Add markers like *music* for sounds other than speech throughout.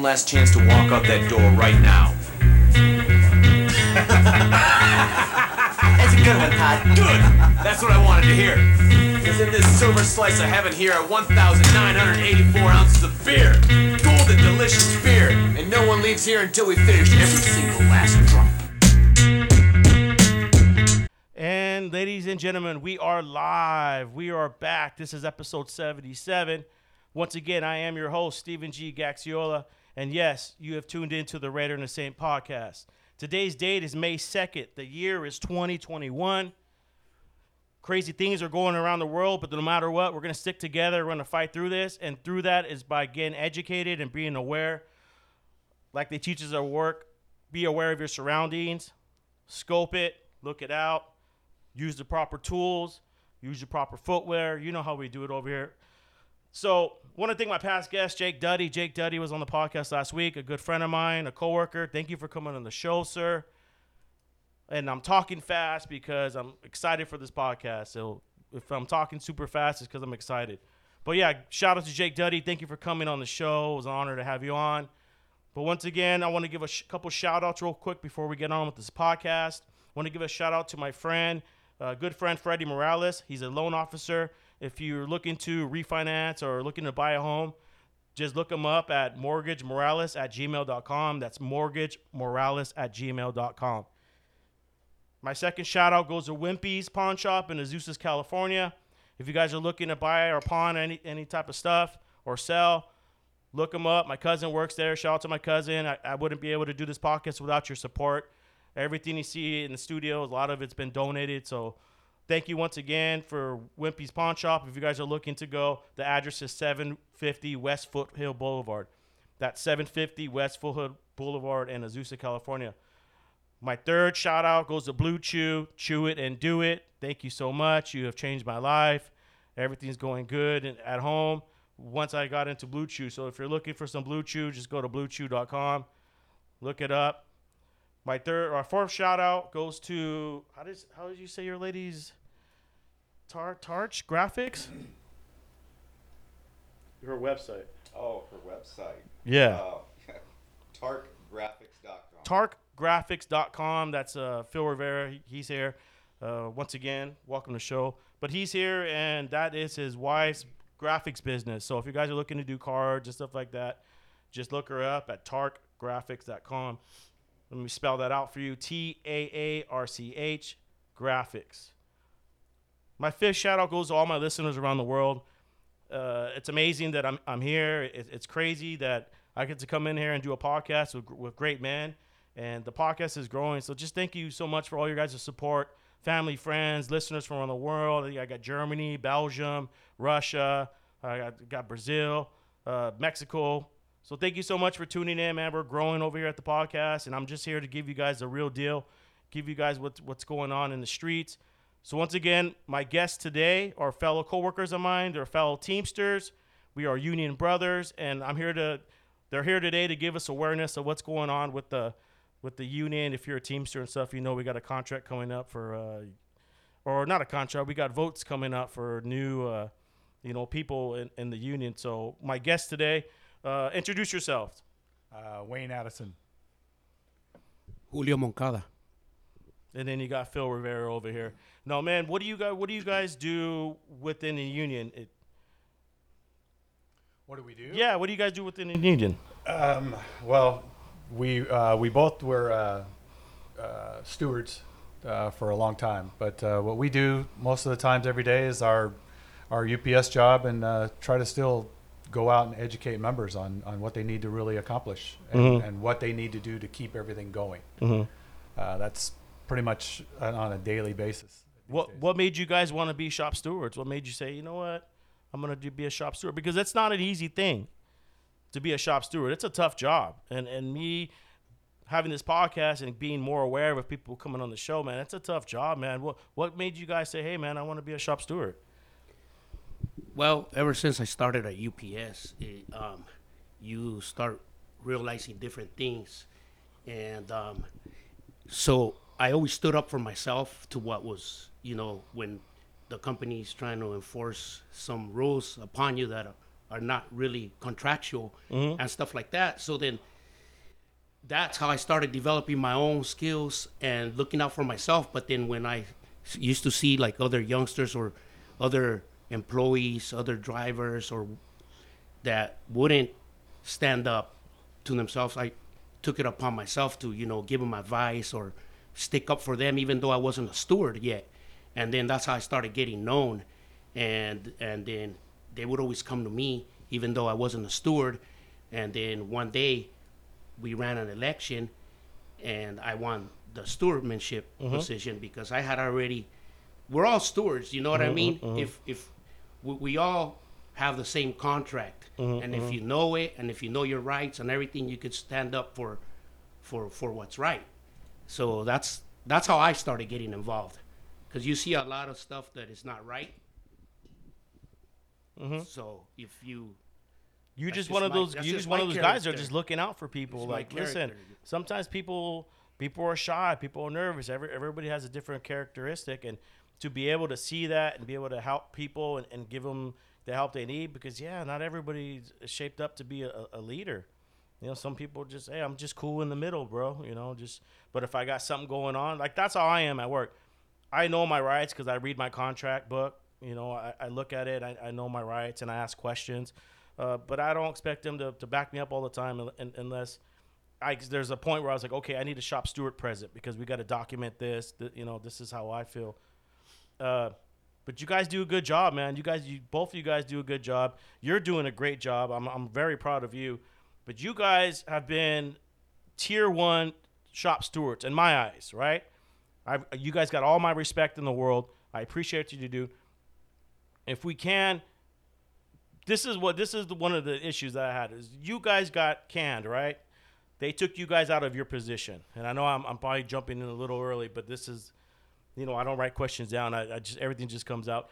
One last chance to walk out that door right now. That's a good one, Todd. Good! That's what I wanted to hear. Because in this silver slice of heaven here are 1,984 ounces of beer. Golden, delicious beer. And no one leaves here until we finish every single last drop. And ladies and gentlemen, we are live. We are back. This is episode 77. Once again, I am your host, Steven G. Gaxiola. And yes, you have tuned into the Raider and the Saint podcast. Today's date is May 2nd. The year is 2021. Crazy things are going around the world, but no matter what, we're going to stick together. We're going to fight through this. And through that is by getting educated and being aware. Like they teach us at work, be aware of your surroundings, scope it, look it out, use the proper tools, use the proper footwear. You know how we do it over here. So, want to thank my past guest, Jake Duddy. Jake Duddy was on the podcast last week, a good friend of mine, a coworker. Thank you for coming on the show, sir. And I'm talking fast because I'm excited for this podcast. So, if I'm talking super fast, it's because I'm excited. But yeah, shout out to Jake Duddy. Thank you for coming on the show. It was an honor to have you on. But once again, I want to give a sh- couple shout outs real quick before we get on with this podcast. I want to give a shout out to my friend, uh, good friend Freddie Morales. He's a loan officer. If you're looking to refinance or looking to buy a home, just look them up at mortgagemorales at gmail.com. That's mortgagemorales at gmail.com. My second shout out goes to Wimpy's Pawn Shop in Azusa, California. If you guys are looking to buy or pawn any, any type of stuff or sell, look them up. My cousin works there. Shout out to my cousin. I, I wouldn't be able to do this podcast without your support. Everything you see in the studio, a lot of it's been donated. So thank you once again for Wimpy's Pawn Shop. If you guys are looking to go, the address is 750 West Foothill Boulevard. That's 750 West Foothill Boulevard in Azusa, California. My third shout out goes to Blue Chew. Chew it and do it. Thank you so much. You have changed my life. Everything's going good at home once I got into Blue Chew. So if you're looking for some Blue Chew, just go to bluechew.com. Look it up. My third or fourth shout out goes to how does how did you say your lady's Tar Taarch Graphics? Her website. Oh, her website. Yeah. Uh, taarchgraphics.com. taarchgraphics.com. That's uh, Phil Rivera. He's here. Uh, once again, welcome to the show. But he's here, and that is his wife's graphics business. So if you guys are looking to do cards and stuff like that, just look her up at taarchgraphics.com. Let me spell that out for you T A A R C H graphics. My fifth shout out goes to all my listeners around the world. Uh, it's amazing that I'm, I'm here. It, it's crazy that I get to come in here and do a podcast with, with great men. And the podcast is growing. So just thank you so much for all your guys' support, family, friends, listeners from around the world. I got Germany, Belgium, Russia, I got, got Brazil, uh, Mexico. So thank you so much for tuning in, man. We're growing over here at the podcast, and I'm just here to give you guys the real deal, give you guys what's what's going on in the streets. So once again, my guests today are fellow coworkers of mine. They're fellow Teamsters. We are union brothers, and I'm here to. They're here today to give us awareness of what's going on with the with the union. If you're a Teamster and stuff, you know we got a contract coming up for, uh, or not a contract. We got votes coming up for new, uh, you know, people in, in the union. So my guest today, uh, introduce yourself. Uh, Wayne Addison. Julio Moncada. And then you got Phil Rivera over here. No, man, what do you guys what do you guys do within the union? It, What do we do? yeah, what do you guys do within the union? Um, well, we uh, we both were uh, uh, stewards uh, for a long time, but uh, what we do most of the times every day is our our UPS job and uh, try to still go out and educate members on, on what they need to really accomplish and, and what they need to do to keep everything going. Uh, that's pretty much on on a daily basis. What days. what made you guys want to be shop stewards? What made you say, you know what, I'm gonna do, be a shop steward? Because that's not an easy thing to be a shop steward. It's a tough job, and and me having this podcast and being more aware of people coming on the show, man, it's a tough job, man. What what made you guys say, hey, man, I want to be a shop steward? Well, ever since I started at UPS, it, um, you start realizing different things, and um, so I always stood up for myself to what was, you know, when the company's trying to enforce some rules upon you that are, are not really contractual mm-hmm. and stuff like that. So then that's how I started developing my own skills and looking out for myself. But then when I used to see like other youngsters or other employees, other drivers, or that wouldn't stand up to themselves, I took it upon myself to you know give them advice or stick up for them, even though I wasn't a steward yet. And then that's how I started getting known, and and then they would always come to me, even though I wasn't a steward. And then one day we ran an election and I won the stewardmanship mm-hmm. position because I had already we're all stewards, you know what I mm-hmm, mean? Mm-hmm. If if we, we all have the same contract and if you know it and if you know your rights and everything you could stand up for for for what's right. So that's that's how I started getting involved. Cuz you see a lot of stuff that is not right. Mm-hmm. So if you You That's just one of those. You just just one of those guys that are just looking out for people. It's Like, listen, sometimes people people are shy, people are nervous. Every, everybody has a different characteristic, and to be able to see that and be able to help people and, and give them the help they need, because yeah, not everybody's shaped up to be a, a leader. You know, some people just, hey, I'm just cool in the middle, bro. You know, just. But if I got something going on, like that's how I am at work. I know my rights because I read my contract book. You know, I, I look at it, I, I know my rights, and I ask questions. Uh, but I don't expect them to, to back me up all the time un- un- unless I, there's a point where I was like, okay, I need a shop steward present because we got to document this. Th- you know, this is how I feel. Uh, but you guys do a good job, man. You guys, you both of you guys do a good job. You're doing a great job. I'm, I'm very proud of you. But you guys have been tier one shop stewards in my eyes, right? I, you guys got all my respect in the world. I appreciate you to do. If we can, this is what this is the, one of the issues that I had is you guys got canned, right? They took you guys out of your position, and I know I'm, I'm probably jumping in a little early, but this is, you know, I don't write questions down. I, I just everything just comes out.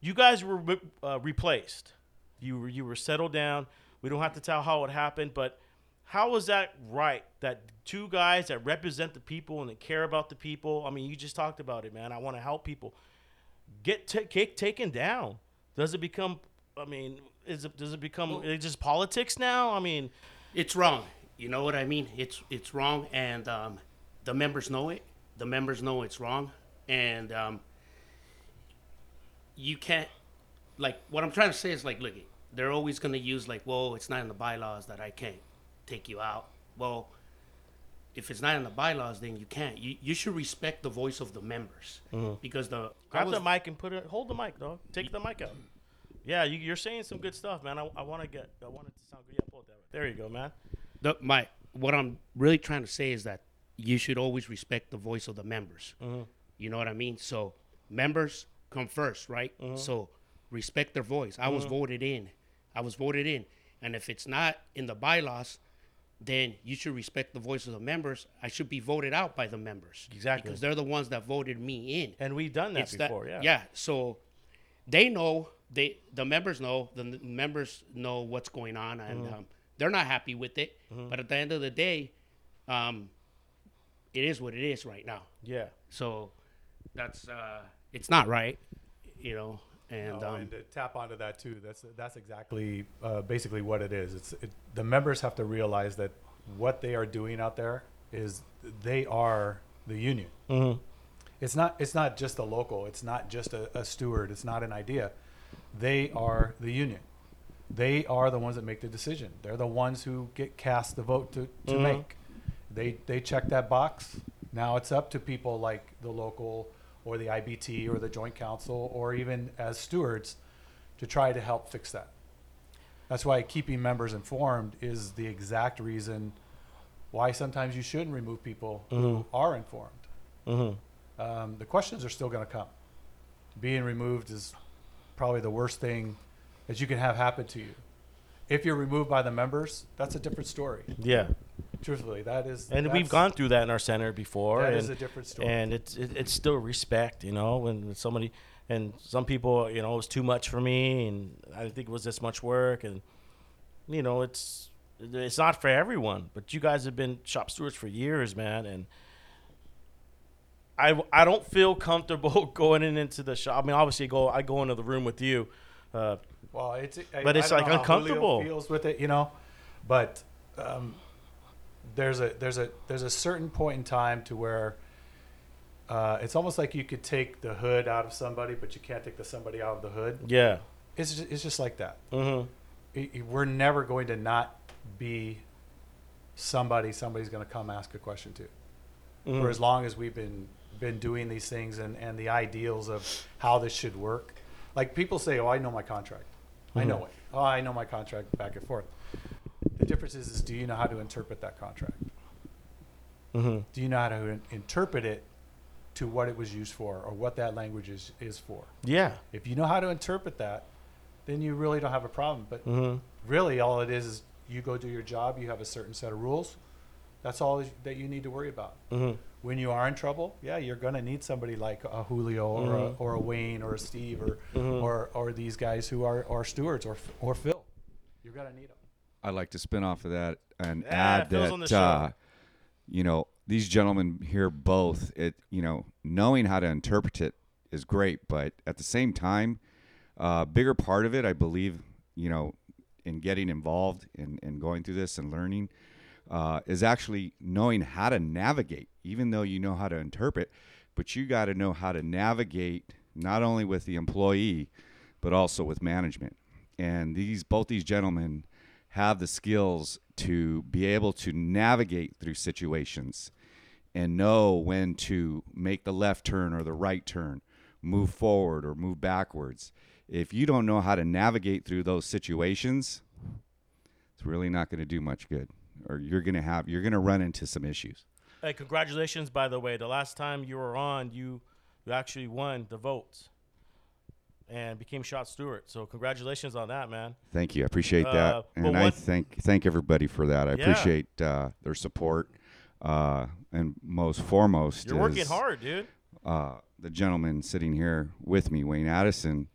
You guys were uh, replaced. You were you were settled down. We don't have to tell how it happened, but how was that right? That two guys that represent the people and that care about the people. I mean, you just talked about it, man. I want to help people. Get take, taken down. Does it become? I mean, is it does it become is it just politics now? I mean, it's wrong. You know what I mean? It's it's wrong, and um, the members know it. The members know it's wrong, and um, you can't. Like what I'm trying to say is like, look, they're always gonna use like, well, it's not in the bylaws that I can't take you out. Well, if it's not in the bylaws, then you can't. You you should respect the voice of the members mm-hmm. because the grab was- the mic and put it. Hold the mic, dog. Take the mic out. Yeah, you, you're saying some good stuff, man. I, I want to get. I want it to sound good. Yeah, pull it that way. There you go, man. the, my what I'm really trying to say is that you should always respect the voice of the members. Mm-hmm. You know what I mean? So members come first, right? Mm-hmm. So respect their voice. I was voted in. I was voted in, and if it's not in the bylaws, then you should respect the voice of the members. I should be voted out by the members Exactly. because they're the ones that voted me in And we've done that it's that- before. yeah. Yeah. So they know they the members know the n- members know what's going on and Mm-hmm. um, they're not happy with it. But at the end of the day, um, it is what it is right now. Yeah. So that's uh, it's not right, you know. And Oh, um, and to tap onto that too, that's that's exactly uh, basically what it is. It's it, the members have to realize that what they are doing out there is they are the union. It's not it's not just a local. It's not just a, a steward. It's not an idea. They are the union. They are the ones that make the decision. They're the ones who get cast the vote to, to make. They they check that box. Now it's up to people like the local or the IBT or the joint council or even as stewards to try to help fix that. That's why keeping members informed is the exact reason why sometimes you shouldn't remove people who are informed. Um, the questions are still going to come. Being removed is probably the worst thing that you can have happen to you. If you're removed by the members, that's a different story. Yeah. Truthfully, that is. And we've gone through that in our center before. That and, is a different story. And it's it, it's still respect, you know, when somebody and some people, you know, it was too much for me, and I didn't think it was this much work, and you know, it's it's not for everyone. But you guys have been shop stewards for years, man, and I I don't feel comfortable *laughs* going in into the shop. I mean, obviously, go I go into the room with you. Uh, Well, it's I- But it's, don't like, know how Julio uncomfortable. Feels with it, you know, but um, there's a there's a there's a certain point in time to where uh, it's almost like you could take the hood out of somebody, but you can't take the somebody out of the hood. yeah. It's just, it's just like that. Mm-hmm. I- I- We're never going to not be somebody somebody's going to come ask a question to. Mm-hmm. For as long as we've been been doing these things and, and the ideals of how this should work. Like people say, "Oh, I know my contract. I know it. Oh, I know my contract back and forth." The difference is, is do you know how to interpret that contract? Mm-hmm. Do you know how to in- interpret it to what it was used for or what that language is, is for? Yeah. If you know how to interpret that, then you really don't have a problem. But Mm-hmm. really, all it is is you go do your job. You have a certain set of rules. That's all that you need to worry about. Mm-hmm. When you are in trouble, yeah, you're going to need somebody like a Julio or, a, or a Wayne or a Steve or, or or these guys who are, are stewards or or Phil. You're going to need them. I'd like to spin off of that and Yeah, add Phil's on the that uh, you know these gentlemen here both it you know knowing how to interpret it is great, but at the same time, uh, bigger part of it, I believe, you know, in getting involved and in going through this and learning. Uh, is actually knowing how to navigate, even though you know how to interpret, but you got to know how to navigate not only with the employee, but also with management. And these both these gentlemen have the skills to be able to navigate through situations and know when to make the left turn or the right turn, move forward or move backwards. If you don't know how to navigate through those situations, it's really not going to do much good or you're going to have you're going to run into some issues. Hey, congratulations! By the way, the last time you were on, you you actually won the votes and became shop steward. So congratulations on that, man. Thank you. I appreciate Uh, that. And I thank thank everybody for that. I Yeah. appreciate uh, their support. Uh, and most foremost You're working hard, dude. uh, the gentleman sitting here with me, Wayne Addison,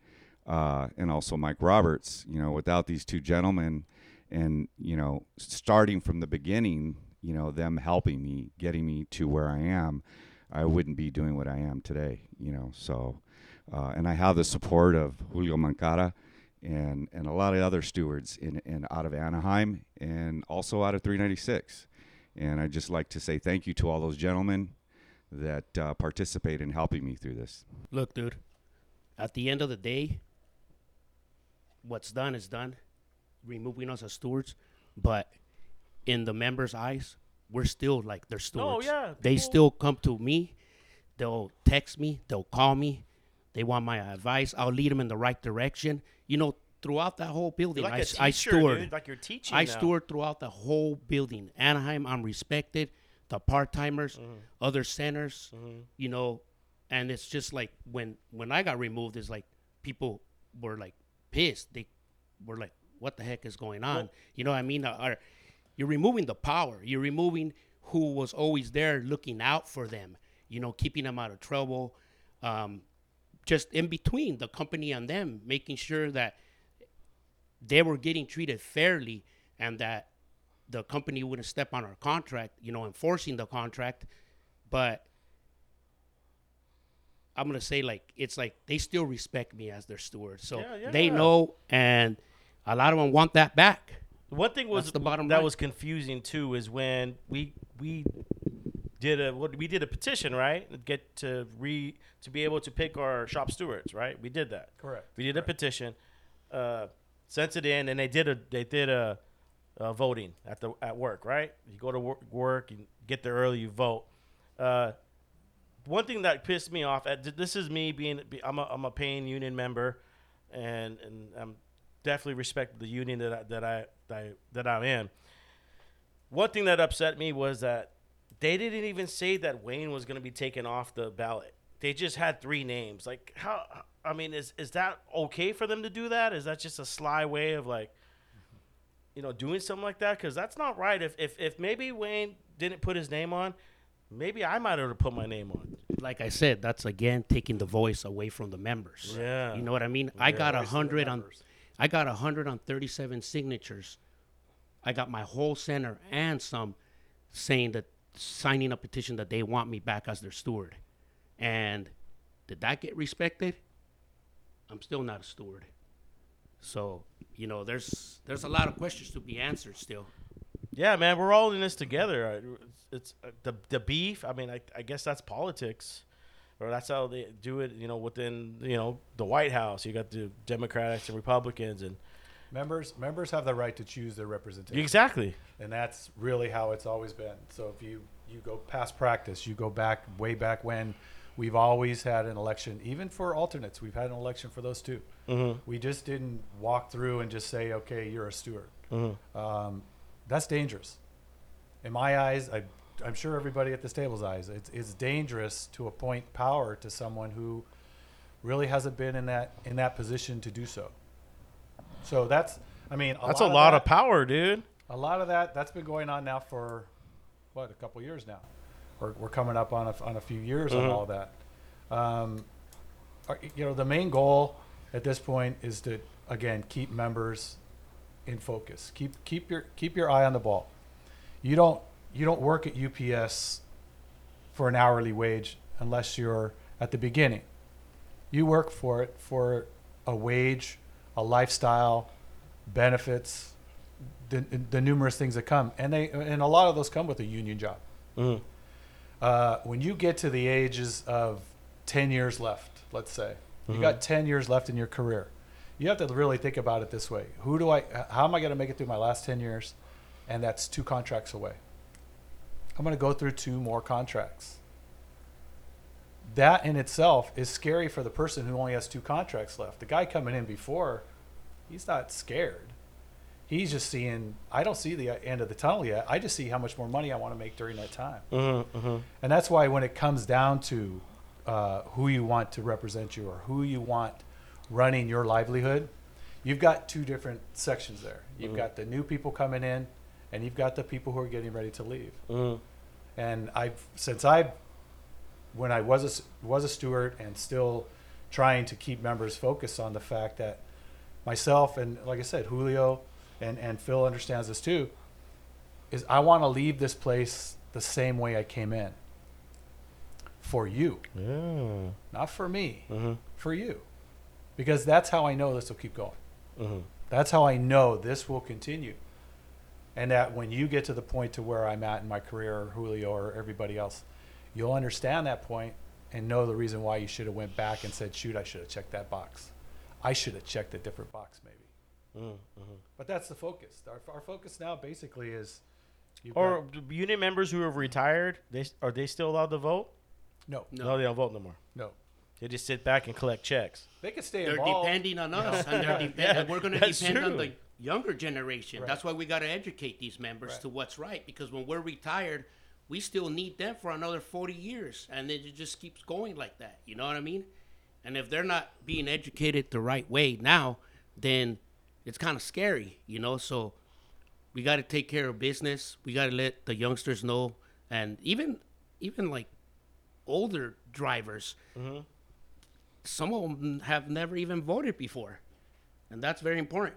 uh, and also Mike Roberts. You know, without these two gentlemen, and you know, starting from the beginning, you know, them helping me, getting me to where I am, I wouldn't be doing what I am today. You know, so, uh, and I have the support of Julio Moncada. And, and a lot of other stewards in, in out of Anaheim and also out of 396, and I'd just like to say thank you to all those gentlemen that uh, participate in helping me through this. Look, dude, at the end of the day, what's done is done, removing us as stewards. But in the members' eyes, we're still like they're stewards. yeah, They people- still come to me. They'll text me. They'll call me. They want my advice. I'll lead them in the right direction. You know, throughout that whole building, like I, a s- I teacher, steward. dude. Like you're teaching. I now. steward throughout the whole building. Anaheim, I'm respected. The part timers, Mm-hmm. other centers, you know, and it's just like when when I got removed, it's like people were like pissed. They were like, "What the heck is going on?" you know what I mean? Uh, Or you're removing the power. You're removing who was always there looking out for them. You know, keeping them out of trouble. Um, just in between the company and them, making sure that they were getting treated fairly and that the company wouldn't step on our contract, you know, enforcing the contract. But I'm gonna say like it's like they still respect me as their steward. So Yeah, they know and a lot of them want that back. One thing was That's the bottom that line. was confusing too is when we we did a what we did a petition right? Get to re to be able to pick our shop stewards right? We did that. Correct, we did a petition uh, sent it in and they did a they did a, a voting at the at work right? You go to work, work you get there early you vote. Uh, one thing that pissed me off at this is me being I'm a, I'm a paying union member and and I'm definitely respect the union that I, that I that I that I'm in. One thing that upset me was that they didn't even say that Wayne was going to be taken off the ballot. They just had three names. Like how? I mean, is is that okay for them to do that? Is that just a sly way of like, you know, doing something like that? Because that's not right. If if if maybe Wayne didn't put his name on, maybe I might have put my name on. Like I said, that's again taking the voice away from the members. Yeah. You know what I mean? I got a voice of the hundred on. I got a hundred on thirty-seven signatures. I got my whole center and some saying that signing a petition that they want me back as their steward. And did that get respected? I'm still not a steward. So, you know, there's there's a lot of questions to be answered still. Yeah, man, we're all in this together. Uh, It's uh, the the beef. I mean, I, I guess that's politics, or that's how they do it. You know, within you know the White House, you got the Democrats and Republicans, and Members members have the right to choose their representation. exactly. and that's really how it's always been. So if you you go past practice, you go back way back when we've always had an election, even for alternates, we've had an election for those 2 We just didn't walk through and just say, okay, you're a steward. Um, that's dangerous. In my eyes, I, I'm sure everybody at this table's eyes, it's, it's dangerous to appoint power to someone who really hasn't been in that in that position to do so. So that's, I mean, a That's lot a lot that- of power, dude. a lot of that that's been going on now for what a couple years now. We're, we're coming up on a, on a few years on all that. Um, you know the main goal at this point is to again keep members in focus. Keep keep your keep your eye on the ball. You don't you don't work at UPS for an hourly wage unless you're at the beginning. You work for it for a wage a lifestyle benefits the, the numerous things that come, and they and a lot of those come with a union job. Uh, when you get to the ages of ten years left, let's say you got ten years left in your career, you have to really think about it this way: Who do I? How am I going to make it through my last ten years? And that's two contracts away. I'm going to go through two more contracts. That in itself is scary for the person who only has two contracts left. The guy coming in before, he's not scared. He's just seeing i don't see the end of the tunnel yet. I just see how much more money i want to make during that time. Mm-hmm, mm-hmm. And that's why when it comes down to uh, who you want to represent you or who you want running your livelihood you've got two different sections there. You've mm-hmm. got the new people coming in and you've got the people who are getting ready to leave. And i've since i've when i was a, was a steward and still trying to keep members focused on the fact that myself and like I said, Julio and, and Phil understands this too, is I want to leave this place the same way I came in. For you. Yeah. Not for me. Mm-hmm. For you. Because that's how I know this will keep going. That's how I know this will continue. And that when you get to the point to where I'm at in my career or Julio or everybody else, you'll understand that point and know the reason why you should have went back and said, shoot, I should have checked that box. I should have checked a different box maybe. Mm, mm-hmm. But that's the focus. Our, our focus now basically is you've Or got- do union members who have retired, they are they still allowed to vote? no, No, they don't vote no more. no. They just sit back and collect checks. They can stay They're involved. depending on us, and, they're depend- *laughs* Yeah, and we're going to that's depend on the younger generation. Right. That's why we got to educate these members Right. to what's right. Because when we're retired, we still need them for another 40 years, and it just keeps going like that. You know what I mean? And if they're not being educated the right way now, then it's kind of scary, you know. So we got to take care of business. We got to let the youngsters know, and even even like older drivers mm-hmm. some of them have never even voted before. And that's very important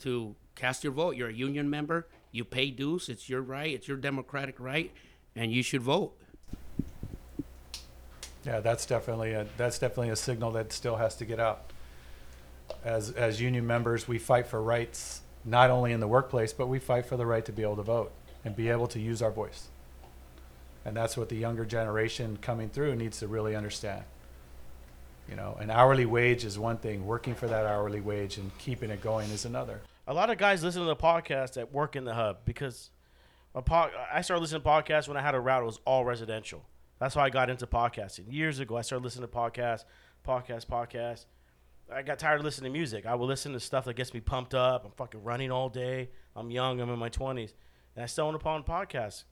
to cast your vote. You're a union member, you pay dues, it's your right, it's your democratic right, and you should vote. Yeah, that's definitely a that's definitely a signal that still has to get out. As as union members, we fight for rights not only in the workplace, but we fight for the right to be able to vote and be able to use our voice. And that's what the younger generation coming through needs to really understand. You know, an hourly wage is one thing, working for that hourly wage and keeping it going is another. A lot of guys listen to the podcast that work in the hub because a I started listening to podcasts when I had a route. It was all residential. That's how I got into podcasting. Years ago, I started listening to podcasts, podcast, podcast. I got tired of listening to music. I would listen to stuff that gets me pumped up. I'm fucking running all day. I'm young. I'm in my 20s, and I stumbled upon podcasts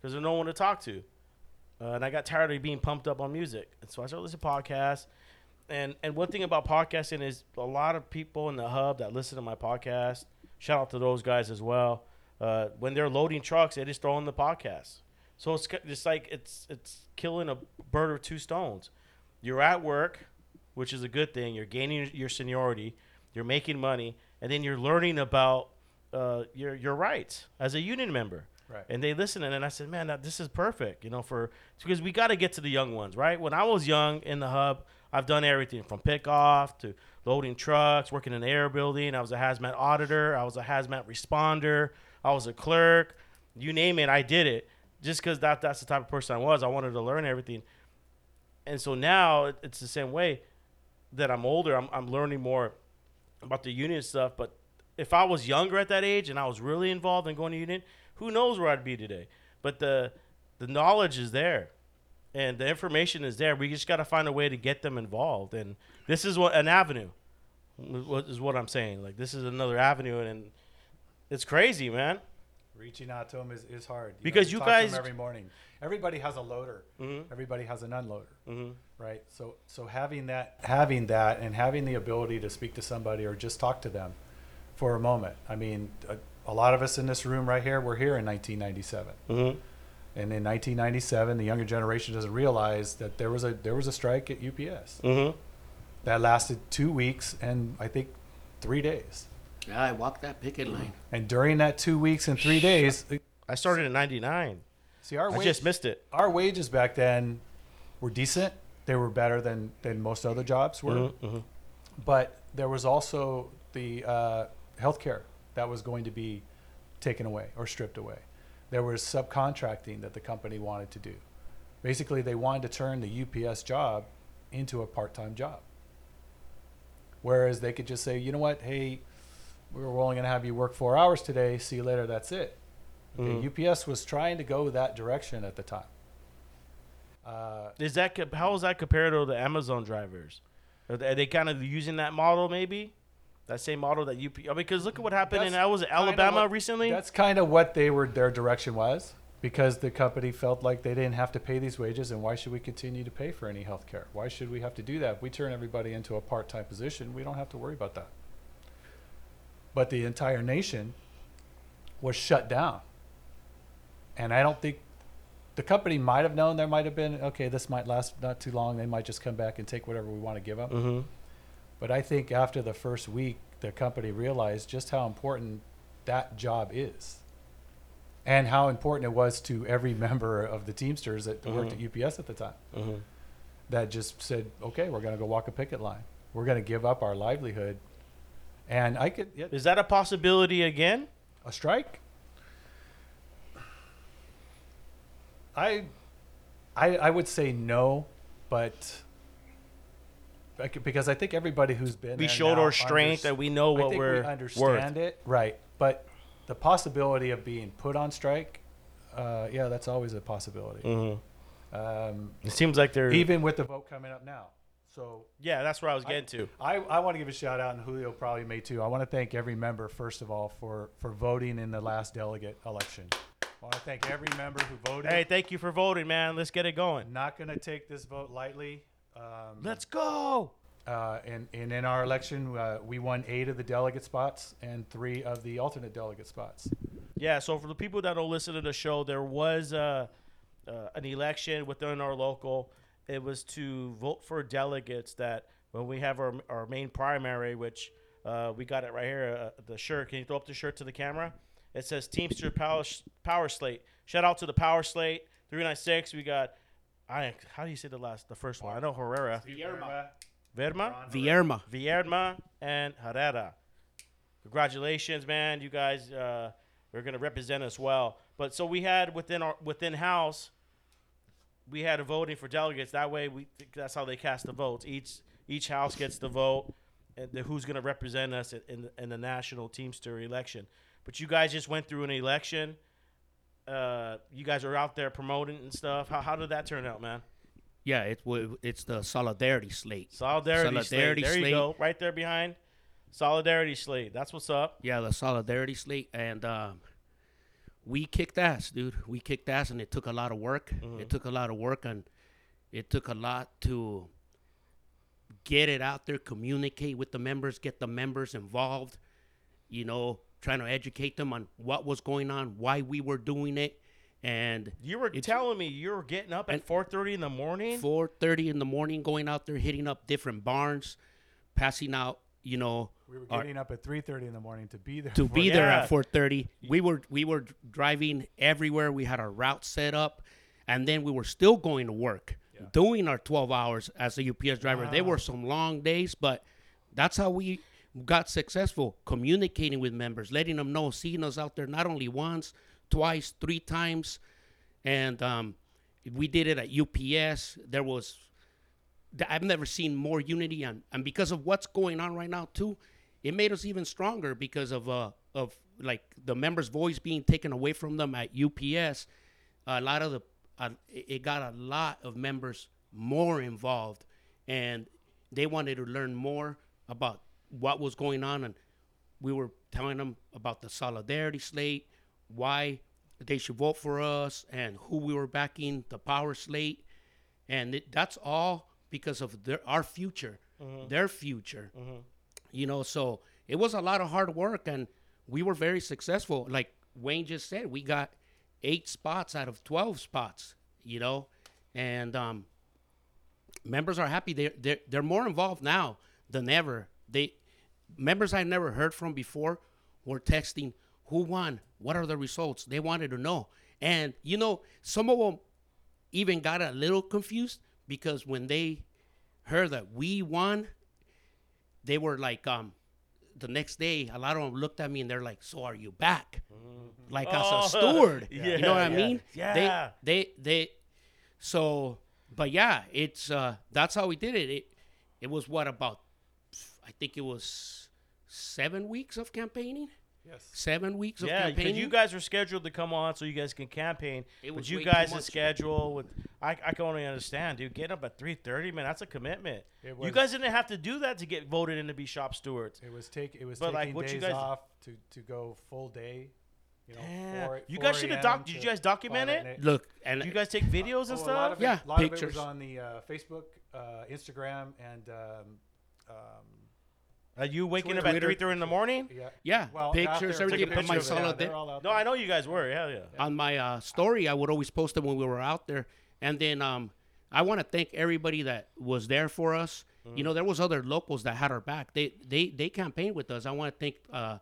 because there's no one to talk to. Uh, and I got tired of being pumped up on music, and so I started listening to podcasts. And and one thing about podcasting is a lot of people in the hub that listen to my podcast. Shout out to those guys as well. Uh, when they're loading trucks, they just throw in the podcast. So it's just like it's it's killing a bird with two stones. You're at work, which is a good thing. You're gaining your seniority. You're making money, and then you're learning about uh, your your rights as a union member. Right. And they listen, and I said, man, that, this is perfect. You know, for because we got to get to the young ones, right? When I was young in the hub, I've done everything from pickoff to loading trucks, working in the air building. I was a hazmat auditor. I was a hazmat responder. I was a clerk. You name it, I did it. Just because that that's the type of person I was. I wanted to learn everything. And so now it's the same way that I'm older. I'm, I'm learning more about the union stuff. But if I was younger at that age and I was really involved in going to union, who knows where I'd be today? But the the knowledge is there, and the information is there. We just got to find a way to get them involved. And this is what an avenue. is what I'm saying? Like this is another avenue, and it's crazy, man. Reaching out to them is, is hard. know, Because we you talk to 'em guys- every morning. Everybody has a loader. Mhm. Everybody has an unloader. Mhm. Right. So so having that having that and having the ability to speak to somebody or just talk to them for a moment. I mean, a, a lot of us in this room right here, we're here in 1997. Mm-hmm. And in 1997, the younger generation doesn't realize that there was a there was a strike at UPS Mm-hmm. that lasted two weeks and I think three days. Yeah, I walked that picket line. And during that two weeks and three days, I started in '99. see our I wage- just missed it. our wages back then were decent. They were better than than most other jobs were. Mhm. But there was also the uh, health care that was going to be taken away or stripped away. There was subcontracting that the company wanted to do. Basically, they wanted to turn the UPS job into a part-time job. Whereas they could just say, you know what, hey, we we're only going to have you work four hours today. See you later. That's it. Okay, UPS was trying to go that direction at the time. Uh, Is that how is that compared to the Amazon drivers? Are they, are they kind of using that model, maybe that same model that UP? I mean, because look at what happened in I was Alabama what- recently. That's kind of what they were. Their direction was because the company felt like they didn't have to pay these wages, and why should we continue to pay for any health care? Why should we have to do that? If we turn everybody into a part-time position, we don't have to worry about that. But the entire nation was shut down, and I don't think the company might have known there might have been okay. This might last not too long. They might just come back and take whatever we want to give them. mm-hmm. But I think after the first week, the company realized just how important that job is. And how important it was to every *laughs* member of the Teamsters that worked at UPS at the time. Mm-hmm. That just said, okay, we're going to go walk a picket line. We're going to give up our livelihood. And I could, Is that a possibility again? a strike? I, I, I would say no, but I could- because I think everybody who's been We showed now our strength and we know what we're we understand worth. it, right? But the possibility of being put on strike, uh, yeah, that's always a possibility. Mm-hmm. Um, It seems like they're even with the vote coming up now, so yeah. That's where I was getting to. I, I want to give a shout out, and Julio probably may too. I want to thank every member first of all for for voting in the last delegate election. I want to thank every member who voted. Hey, thank you for voting, man. Let's get it going. not going to take this vote lightly. Um, Let's go. uh, and, and in our election, uh, we won eight of the delegate spots and three of the alternate delegate spots. Yeah, so for the people that don't listen to the show, there was uh, uh, an election within our local. It was to vote for delegates that when we have our, our main primary, which uh, we got it right here, uh, the shirt. Can you throw up the shirt to the camera? It says Teamster Power, Power Slate. Shout out to the Power Slate 396. We got, I how do you say the last, the first one? I know Herrera. Verma? Vairma. Vairma and Herrera. Congratulations, man! You guys uh, are going to represent us well. But so we had within our within house, we had a voting for delegates. That way, we that's how they cast the votes. Each each house gets the vote, and the, who's going to represent us in, in the, in the national Teamster election. But you guys just went through an election. Uh, you guys are out there promoting and stuff. How how did that turn out, man? Yeah, it, it's the solidarity slate. Solidarity, Solidarity slate. There you go, right there behind. Solidarity slate. That's what's up. Yeah, the solidarity slate, and um, we kicked ass, dude. We kicked ass, and it took a lot of work. It mm-hmm. took a lot of work, and it took a lot to get it out there, communicate with the members, get the members involved. You know, trying to educate them on what was going on, why we were doing it, and You were telling me you were getting up at 4:30 in the morning. four thirty in the morning, going out there, hitting up different barns, passing out. You know, We were our- getting up at 3:30 in the morning to be there. to for be there Yeah. at 4:30. We were we were driving everywhere. We had our route set up, and then we were still going to work, doing our 12 hours as a UPS driver. They were some long days, but that's how we got successful communicating with members, letting them know, seeing us out there not only once, twice, three times, and um, we did it at UPS. There was I've never seen more unity, and, and because of what's going on right now too, it made us even stronger because of uh of like the members' voice being taken away from them at UPS. A lot of the uh, it got a lot of members more involved, and they wanted to learn more about what was going on, and we were telling them about the solidarity slate, why they should vote for us, and who we were backing, the power slate and it, that's all because of their our future, their future. You know, so it was a lot of hard work, and we were very successful. Like Wayne just said, we got eight spots out of twelve spots. You know, and um, members are happy. They're, they're, they're more involved now than ever. They members I never heard from before were texting who won, what are the results. They wanted to know, and you know, some of them even got a little confused because when they heard that we won, they were like, um, the next day, a lot of them looked at me and they're like, "So are you back?" Like Oh, as a steward, yeah, *laughs* you know what I mean? yeah. They, they, they. So, but yeah, it's uh, that's how we did it. It, it was what about? I think it was seven weeks of campaigning. Yes. Seven weeks of Yeah, campaigning. because you guys are scheduled to come on so you guys can campaign. It but you guys' much. schedule with I, I can only understand, dude. Getting up at three thirty, man, that's a commitment. It you guys didn't have to do that to get voted in to be shop stewards. It was take. It was But, like, taking what you days guys- off to, to go full day. You know, Yeah. four- You guys should have a.m. doc- did you guys document 5 it? Look, and Do you guys take videos and Oh, a stuff? lot of it, Yeah, a lot of it pictures. was on the uh, Facebook, uh, Instagram, and um, um, Are you waking up Twitter. at three thirty in the morning? yeah, Yeah, Well, pictures, out there, everything. take But my picture of it. Yeah, solid- they're out No, I know you guys were. Hell yeah. on my uh, story, I would always post it when we were out there. And then um, I want to thank everybody that was there for us. You know, there was other locals that had our back. They they they campaigned with us. I want to thank uh,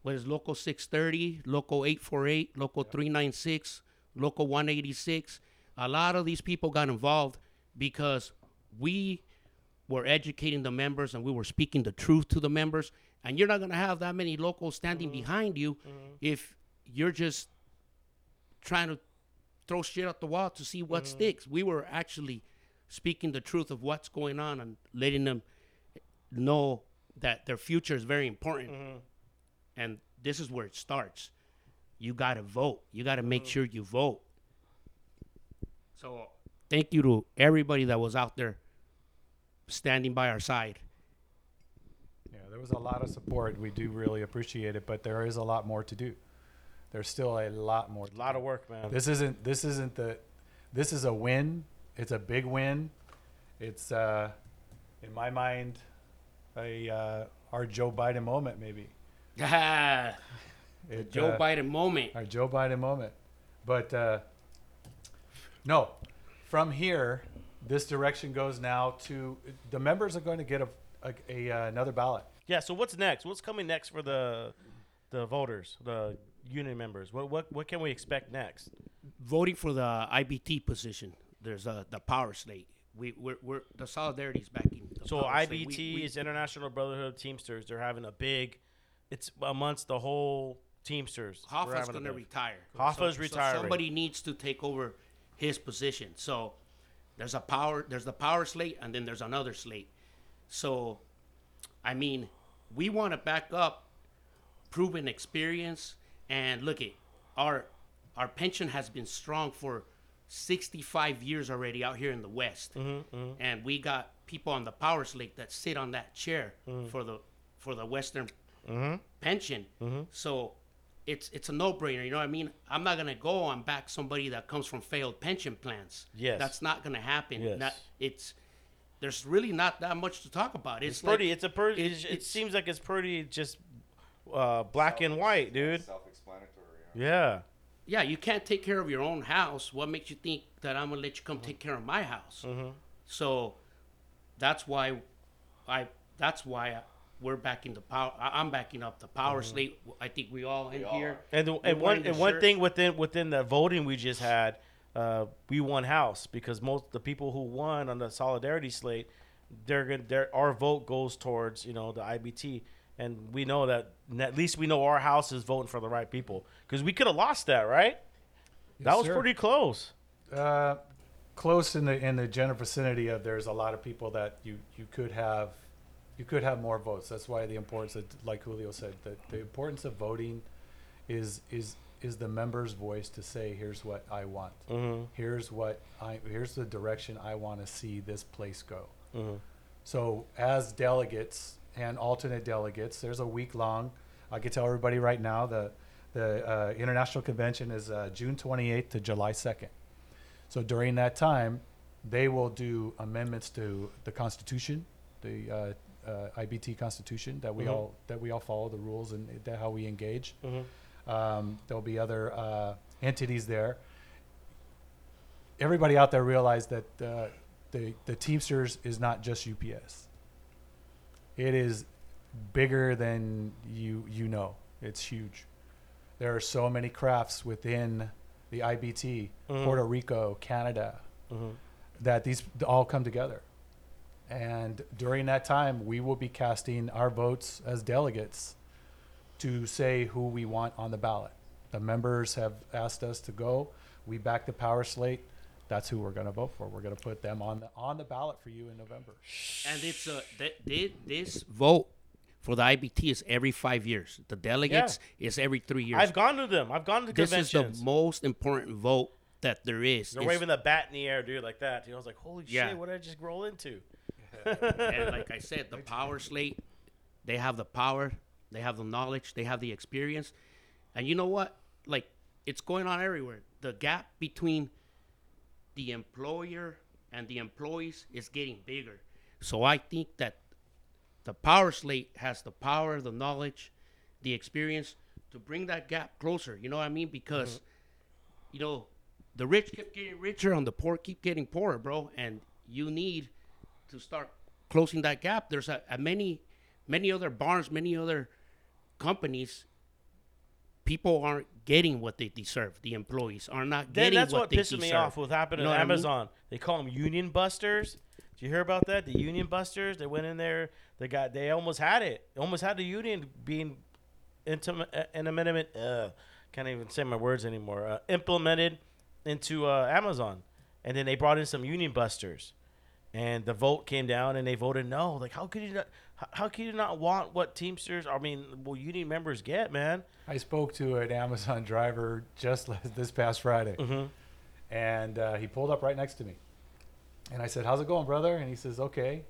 what is Local 630, Local 848, Local 396, Local 186. A lot of these people got involved because we were educating the members and we were speaking the truth to the members. And you're not going to have that many locals standing mm-hmm. behind you mm-hmm. if you're just trying to throw shit at the wall to see what mm-hmm. sticks. We were actually speaking the truth of what's going on and letting them know that their future is very important. And this is where it starts. You got to vote. You got to make sure you vote. So, thank you to everybody that was out there standing by our side. yeah, there was a lot of support. We do really appreciate it, but there is a lot more to do. There's still a lot more. A lot of work, man. This isn't. This isn't the. This is a win. It's a big win. It's uh, in my mind, a uh, our Joe Biden moment maybe. Ah, *laughs* It, Joe uh, Biden moment. our Joe Biden moment. But uh, no, from here, this direction goes now to the members are going to get a, a, a uh, another ballot. Yeah. So what's next? What's coming next for the the voters, the union members? What what what can we expect next? voting for the IBT position. There's uh, the power slate. We we're, we're the solidarity is backing. the So power. IBT We- we- is International Brotherhood of Teamsters. They're having a big. It's amongst the whole Teamsters. We're Hoffa's going to retire. Hoffa's So- retiring. So somebody needs to take over his position. So there's a power. There's the power slate, and then there's another slate. So, I mean, we want to back up proven experience and look at our our pension has been strong for 65 years already out here in the West, mm-hmm, mm-hmm. and we got people on the power slate that sit on that chair mm. for the for the Western mm-hmm. pension. So it's it's a no brainer. You know what I mean? I'm not gonna go and back somebody that comes from failed pension plans. Yes. that's not gonna happen. Yes. Not, it's there's really not that much to talk about. It's, It's pretty. like- it's a pretty. it's- it seems like it's pretty just uh, black and white, dude. Self-explanatory. Yeah. Yeah. yeah, you can't take care of your own house. What makes you think that I'm gonna let you come take care of my house? So that's why I. That's why I, we're backing the power. I- I'm backing up the power slate. I think we all in here. And, the, and one wearing the and one thing within within the voting we just had, uh, we won House because most the people who won on the solidarity slate, they're gonna their our vote goes towards you know the IBT, and we know that at least we know our House is voting for the right people because we could have lost that right. that was sir. pretty close. Uh, close in the in the general vicinity of there's a lot of people that you you could have you could have more votes. That's why the importance of like Julio said that the importance of voting is is is the member's voice to say here's what I want. Here's what I here's the direction I want to see this place go. So as delegates and alternate delegates, there's a week long. I can tell everybody right now the the uh, international convention is uh, June 28th to July 2nd. So during that time, they will do amendments to the Constitution, the uh, uh, IBT Constitution that we all that we all follow the rules and that how we engage. Um, there'll be other uh, entities there. Everybody out there realize that uh, the the Teamsters is not just UPS. It is bigger than you you know. It's huge. There are so many crafts within the IBT, Puerto Rico, Canada, that these all come together. And during that time, we will be casting our votes as delegates to say who we want on the ballot. The members have asked us to go. We back the power slate. That's who we're going to vote for. We're going to put them on the on the ballot for you in November. And it's a th- th- this vote for the IBT is every five years. The delegates is every three years. I've gone to them. I've gone to this is the most important vote that there is. They're It's- waving the bat in the air, dude, like that. Dude, I was like, holy Yeah. shit, what did I just roll into? And like I said, the power slate, they have the power, they have the knowledge, they have the experience, and you know what? Like it's going on everywhere. The gap between the employer and the employees is getting bigger. So I think that the power slate has the power, the knowledge, the experience to bring that gap closer. You know what I mean? Because mm-hmm. you know the rich keep getting richer and the poor keep getting poorer, bro. And you need to start closing that gap. There's a, a many, many other barns, many other companies. People aren't getting what they deserve. The employees are not Then getting that's what, what they pissed me deserve. off with happened You know at what I mean? Amazon. They call them union busters. Did you hear about that? The union busters. They went in there. They got. They almost had it. They almost had the union being intimate an amendment. Uh, can't even say my words anymore. Uh, implemented into uh, Amazon, and then they brought in some union busters, and the vote came down, and they voted no. Like, how could you not? How, how could you not want what Teamsters? I mean, well, union members get, man. I spoke to an Amazon driver just *laughs* this past Friday, and uh, he pulled up right next to me. And I said, "How's it going, brother?" And he says, "Okay."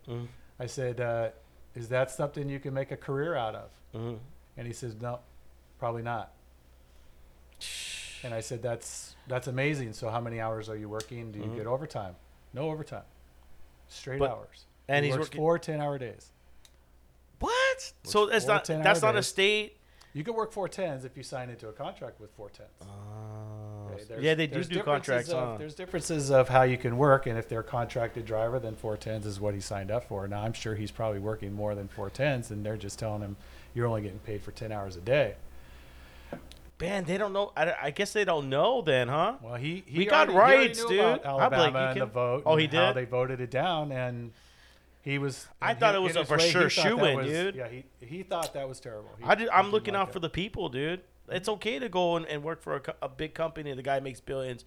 I said, uh, "Is that something you can make a career out of?" And he says, "No, probably not." And I said, "That's that's amazing. So how many hours are you working? Do you get overtime? No overtime, straight But- hours. and he he's works working- four 10-hour days. What? So it's not. 10 That's hour not a state. You can work four tens if you sign into a contract with four tens. Oh, okay, there's- yeah, they do do contracts. Of, huh? There's differences of how you can work, and if they're a contracted driver, then four tens is what he signed up for. Now I'm sure he's probably working more than four tens, and they're just telling him you're only getting paid for ten hours a day. Man, they don't know. I, I guess they don't know then, huh? Well, he, he We got already- he rights, knew dude. about I'm like, Alabama you and the vote. Oh, and he How did? they voted it down, and he was. I in thought his- it was a for way, sure thought that shoo-in, was- dude. Yeah, he he thought that was terrible. He- I did, I'm looking like out it. for the people, dude. It's okay to go and, and work for a, a big company. The guy makes billions,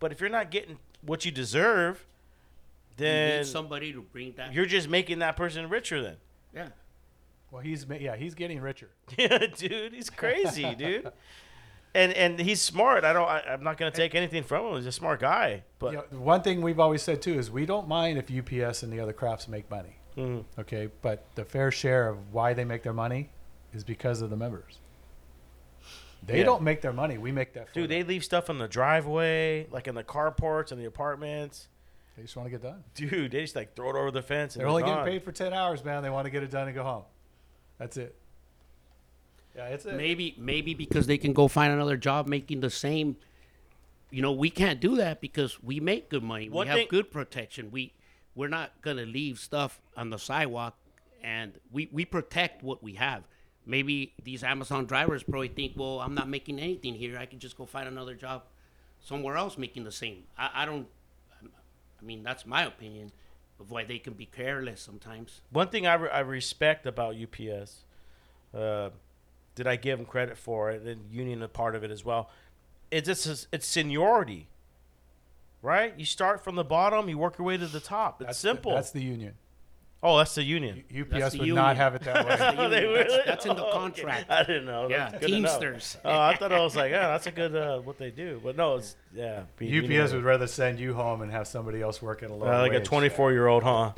but if you're not getting what you deserve, You need then somebody to bring that. you're just making that person richer. Then, yeah. Well, he's yeah, he's getting richer. *laughs* yeah, dude, he's crazy, dude. *laughs* and and he's smart. I don't. I, I'm not gonna take anything from him. He's a smart guy. But You know, one thing we've always said too is we don't mind if UPS and the other crafts make money. Mhm. Okay, but the fair share of why they make their money is because of the members. They Yeah. don't make their money. We make that. For dude, them. they leave stuff in the driveway, like in the carports and the apartments. they just want to get done. Dude, they just like throw it over the fence. And They're only gone. getting paid for ten hours, man. They want to get it done and go home. That's it. Yeah, it's it. maybe maybe because they can go find another job making the same you know we can't do that because we make good money. One we have thing- good protection. We we're not going to leave stuff on the sidewalk and we we protect what we have. Maybe these amazon drivers probably think well i'm not making anything here. I can just go find another job somewhere else making the same. I, I don't i mean that's my opinion of why they can be careless sometimes One thing I, re- I respect about UPS, uh, did I give them credit for it? And Union a part of it as well. It's just it's seniority, right? You start from the bottom, you work your way to the top. It's That's the- simple. that's the union. Oh, that's the Union. UPS the would union. not have it that way. *laughs* That's the they really? That's- that's in the *laughs* Oh, okay. contract I didn't know. Yeah, That's good. Teamsters. Oh, I thought I was like, yeah, that's a good uh, what they do. But no, it's yeah. be UPS Union. would rather send you home and have somebody else work at a lower Uh, like a 24 year old, huh?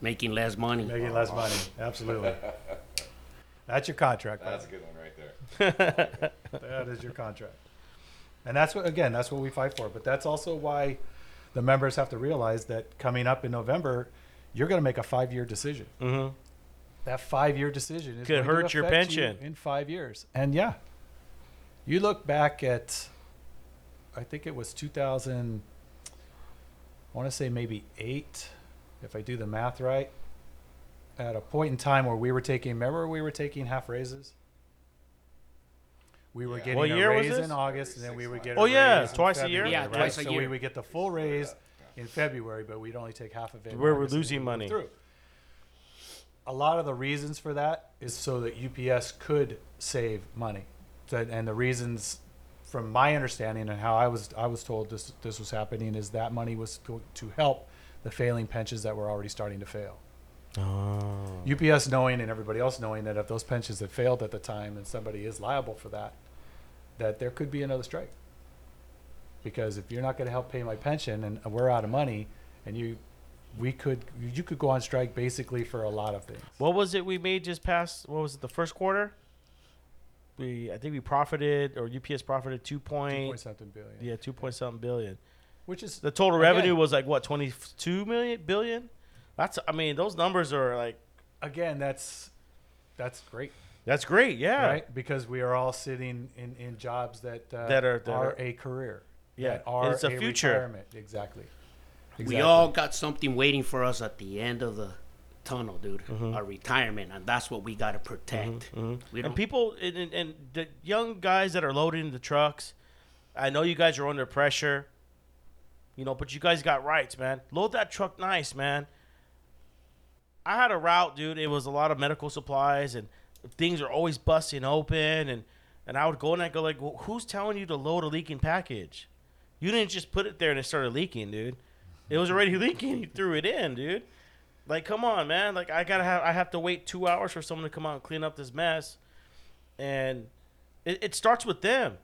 making less money making less money. Absolutely. That's your contract. That's a good one right there. *laughs* That is your contract. And that's what again, that's what we fight for. But that's also why the members have to realize that coming up in November, you're going to make a five-year decision. Mm-hmm. That five-year decision is Could going to hurt your affect you pension. in five years. And yeah, you look back at, I think it was 2000. I want to say maybe eight, if I do the math right. At a point in time where we were taking, remember we were taking half raises. We were Yeah. getting What a year raise in August, and then we would get. Oh, a yeah, raise in twice a year? Yeah, right? twice a year. so we would get the full raise in February, but we'd only take half of it. Where we're losing money. Through. A lot of the reasons for that is so that UPS could save money, so, and the reasons, from my understanding and how I was I was told this this was happening, is that money was to, to help the failing pensions that were already starting to fail. Oh. UPS knowing and everybody else knowing that if those pensions had failed at the time and somebody is liable for that, that there could be another strike. Because if you're not going to help pay my pension and we're out of money, and you, we could, you could go on strike basically for a lot of things. What was it we made just past? What was it? The first quarter. We I think we profited or UPS profited two Two point point something billion. yeah two point something billion. Which is The total Again. revenue was like what twenty two million billion. That's I mean those numbers are like again, that's that's great, that's great. Yeah. right? Because we are all sitting in, in jobs that uh, That are- that are are- a career. Yeah, are it's a future. retirement. Exactly. Exactly. We all got something waiting for us at the end of the tunnel, dude. Mm-hmm. Our retirement, and that's what we got to protect. We And don't, people and, and, and the young guys that are loading the trucks, I know you guys are under pressure. You know, but you guys got rights, man. Load that truck nice, man. I had a route, dude. It was a lot of medical supplies and things are always busting open and and I would go and I go like, well, who's telling you to load a leaking package? You didn't just put it there and it started leaking, dude. It was already *laughs* leaking. You threw it in, dude. Like, come on, man. Like, I gotta have. I have to wait two hours for someone to come out and clean up this mess, and it, it starts with them.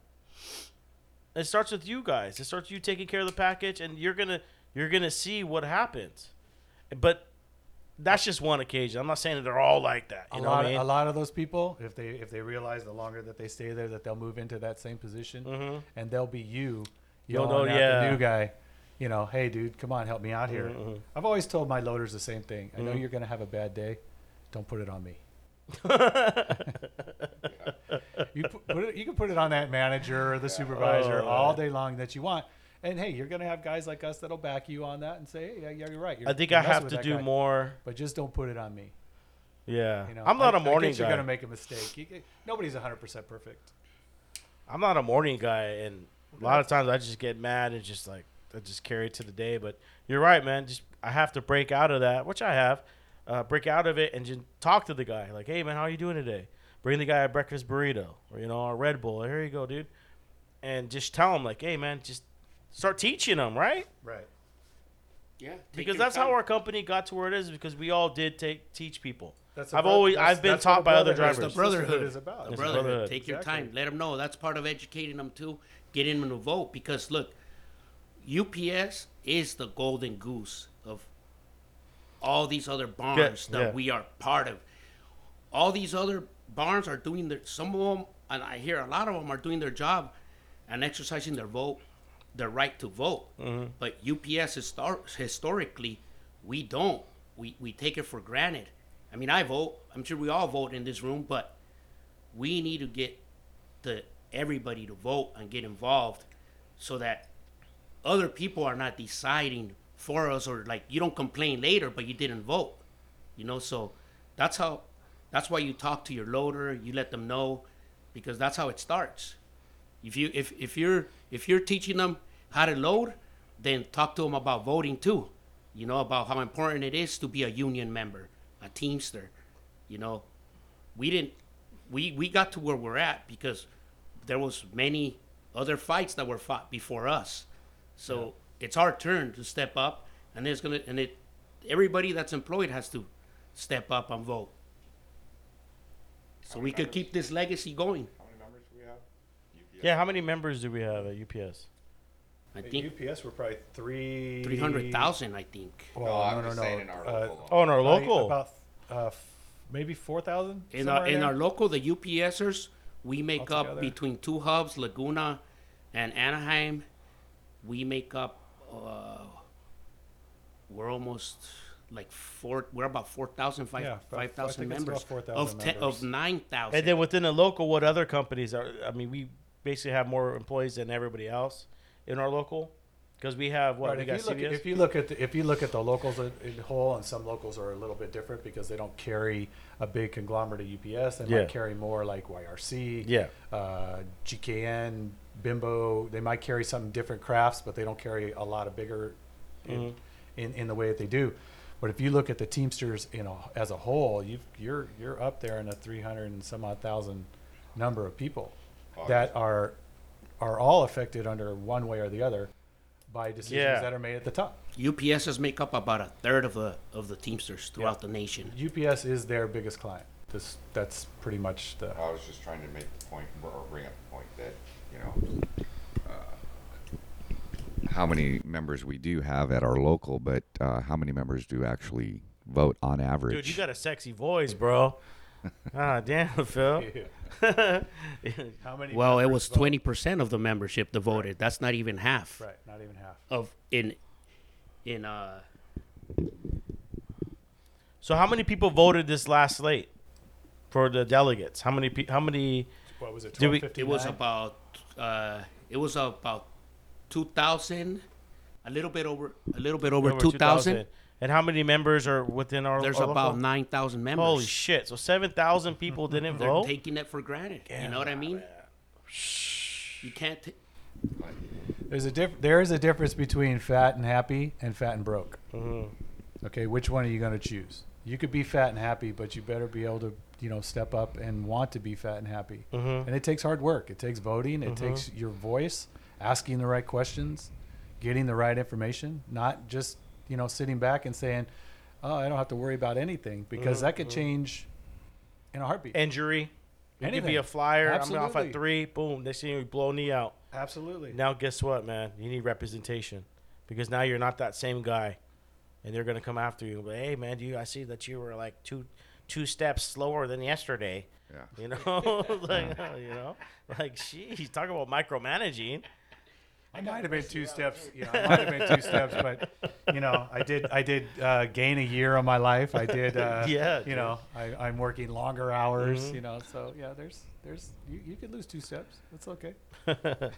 It starts with you guys. It starts you taking care of the package, and you're gonna you're gonna see what happens. But that's just one occasion. I'm not saying that they're all like that. You a know lot, what I mean? a lot of those people, if they if they realize the longer that they stay there, that they'll move into that same position, Mhm. and they'll be you You'll know- yeah. the new guy. You know, hey dude, come on, help me out here. Mhm. I've always told my loaders the same thing. I know Mhm. you're gonna have a bad day. Don't put it on me. *laughs* you put, put it, you can put it on that manager or the supervisor Oh, all day long that you want. And hey, you're gonna have guys like us that'll back you on that and say, hey, yeah, yeah, you're right. You're, I think I have to do guy. more. but just don't put it on me. Yeah, You know, I'm not a a morning You're guy. gonna make a mistake. You, nobody's 100 percent perfect. I'm not a morning guy, and a lot of times I just get mad and just like I just carry it to the day. But you're right, man. Just I have to break out of that, which I have. Uh, break out of it and just talk to the guy. Like, hey, man, how are you doing today? Bring the guy a breakfast burrito or you know a Red Bull. Here you go, dude. And just tell him like, hey, man, just start teaching them, right? Right. Yeah, Because your that's how our company got to where it is because we all did take teach people. That's I've bro- always that's- I've been taught by other brotherhood- drivers. the brotherhood is about. The brotherhood. brotherhood. Take your Exactly. time. Let them know. That's part of educating them too. Getting them to vote because look, UPS is the golden goose of all these other barns that yeah. we are part of. All these other barns are doing their. Some of them, and I hear a lot of them are doing their job and exercising their vote, their right to vote. Mm-hmm. But UPS histor- historically, we don't. We we take it for granted. I mean, I vote. I'm sure we all vote in this room, but we need to get the everybody to vote and get involved so that other people are not deciding for us or like you don't complain later but you didn't vote you know so that's how that's why you talk to your loader you let them know because that's how it starts if you if, if you're if you're teaching them how to load then talk to them about voting too. You know about how important it is to be a union member a teamster. You know we didn't we we got to where we're at because there was many other fights that were fought before us. So it's our turn to step up and there's gonna and it everybody that's employed has to step up and vote. So we could keep this legacy going How many members do we have? Yeah, how many members do we have at UPS? i At think UPS, we're probably three. 300000 i think Well, No, I'm no, just no, saying in our uh, local. Oh, in our probably local. About uh, f- maybe four thousand. in our in our local the upsers we make up Altogether? between two hubs laguna and anaheim we make up uh, we're almost like four we're about 4000 five- Yeah, about- I 5000 think it's members about 4,000 of ten, members. of 9000 And then within the local, what other companies are? I mean, we basically have more employees than everybody else in our local because we have what Right, we if, got you look, CVS. if you look at the, if you look at the locals in, in whole, and some locals are a little bit different because they don't carry a big conglomerate of UPS. They Yeah. might carry more like YRC, Yeah. uh, GKN, Bimbo. They might carry some different crafts, but they don't carry a lot of bigger in, Mm-hmm. in, in the way that they do. But if you look at the Teamsters in a, as a whole, you've you're you're up there in a 300 and some odd thousand number of people that are are all affected under one way or the other by decisions Yeah. that are made at the top. UPSs make up about a third of the of the Teamsters throughout the nation. UPS is their biggest client. This that's pretty much the I was just trying to make the point, or bring up the point that, you know, uh, how many members we do have at our local, but uh, how many members do actually vote on average? Dude, you got a sexy voice, bro. *laughs* ah, damn, *laughs* Phil. how many. Well, it was twenty percent of the membership that voted. That's not even half Right, not even half. of in in uh So, how many people voted this last slate for the delegates? How many? Pe- how many? What was it? Did we- it was about uh it was about two thousand, a little bit over a little bit over, over two thousand. And how many members are within our? There's our about local? nine thousand members. Holy shit! So seven thousand people didn't They're vote. taking it for granted. you know what I mean? You can't. T- There's a diff- There is a difference between fat and happy and fat and broke. Mm-hmm. Okay, which one are you going to choose? You could be fat and happy, but you better be able to, you know, step up and want to be fat and happy. Mm-hmm. And it takes hard work. It takes voting. It takes your voice, asking the right questions, getting the right information, not just you know sitting back and saying, "Oh, I don't have to worry about anything," because that could mm-hmm. change in a heartbeat. Injury. You could be a flyer. I'm off at three. Boom. Next thing you blow a knee out. Absolutely. Now guess what, man? You need representation because now you're not that same guy, and they're gonna come after you. But hey, man, do you? I see that you were like two two steps slower than yesterday. Yeah. You know, *laughs* like you know, like sheesh, talk about micromanaging. I might have been two steps. You know, I might have been two steps, but you know, I did. I did uh, gain a year of my life. I did. Uh, *laughs* Yeah, You dude. know, I, I'm working longer hours. Mm-hmm. You know, so yeah, there's, there's, you, you could lose two steps. That's okay. *laughs*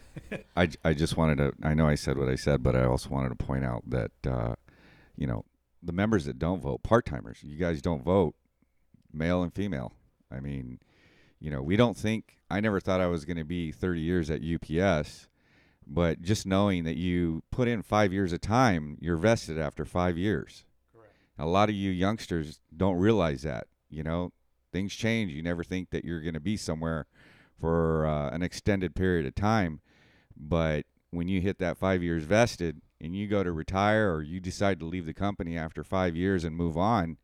I, I just wanted to I know I said what I said, but I also wanted to point out that uh, you know the members that don't vote, part timers, you guys don't vote, male and female. I mean, you know, we don't think. I never thought I was going to be 30 years at UPS, but just knowing that you put in five years of time, you're vested after five years. Correct. A lot of you youngsters don't realize that. You know, things change. You never think that you're going to be somewhere for uh, an extended period of time. But when you hit that five years vested and you go to retire or you decide to leave the company after five years and move on,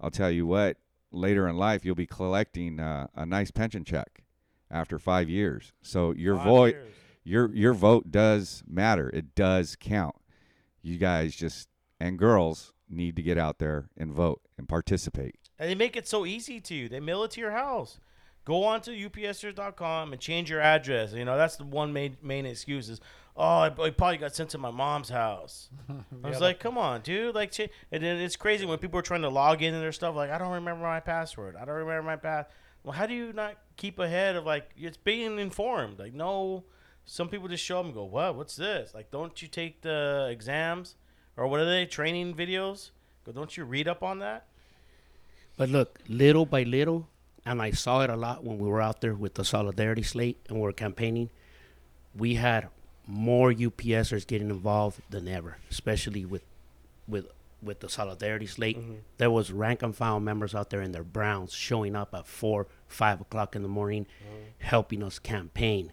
I'll tell you what, later in life you'll be collecting uh, a nice pension check after five years. So your years. Your your vote does matter. It does count. You guys just and girls need to get out there and vote and participate. And they make it so easy to you. They mail it to your house. Go on to upsers.com and change your address. You know, that's the one main, main excuse is, oh, it it probably got sent to my mom's house. *laughs* I was like, come on, dude. Like, cha- and then it's crazy when people are trying to log in and their stuff. Like, I don't remember my password. I don't remember my pass. Well, how do you not keep ahead of like it's being informed? Like, no, some people just show up and go, what? What's this? Like, don't you take the exams or what are they training videos? Go, don't you read up on that? But look, little by little, and I saw it a lot when we were out there with the solidarity slate and we were campaigning. We had more UPSers getting involved than ever, especially with with with the solidarity slate. Mm-hmm. There was rank and file members out there in their browns showing up at four, five o'clock in the morning, mm-hmm. helping us campaign.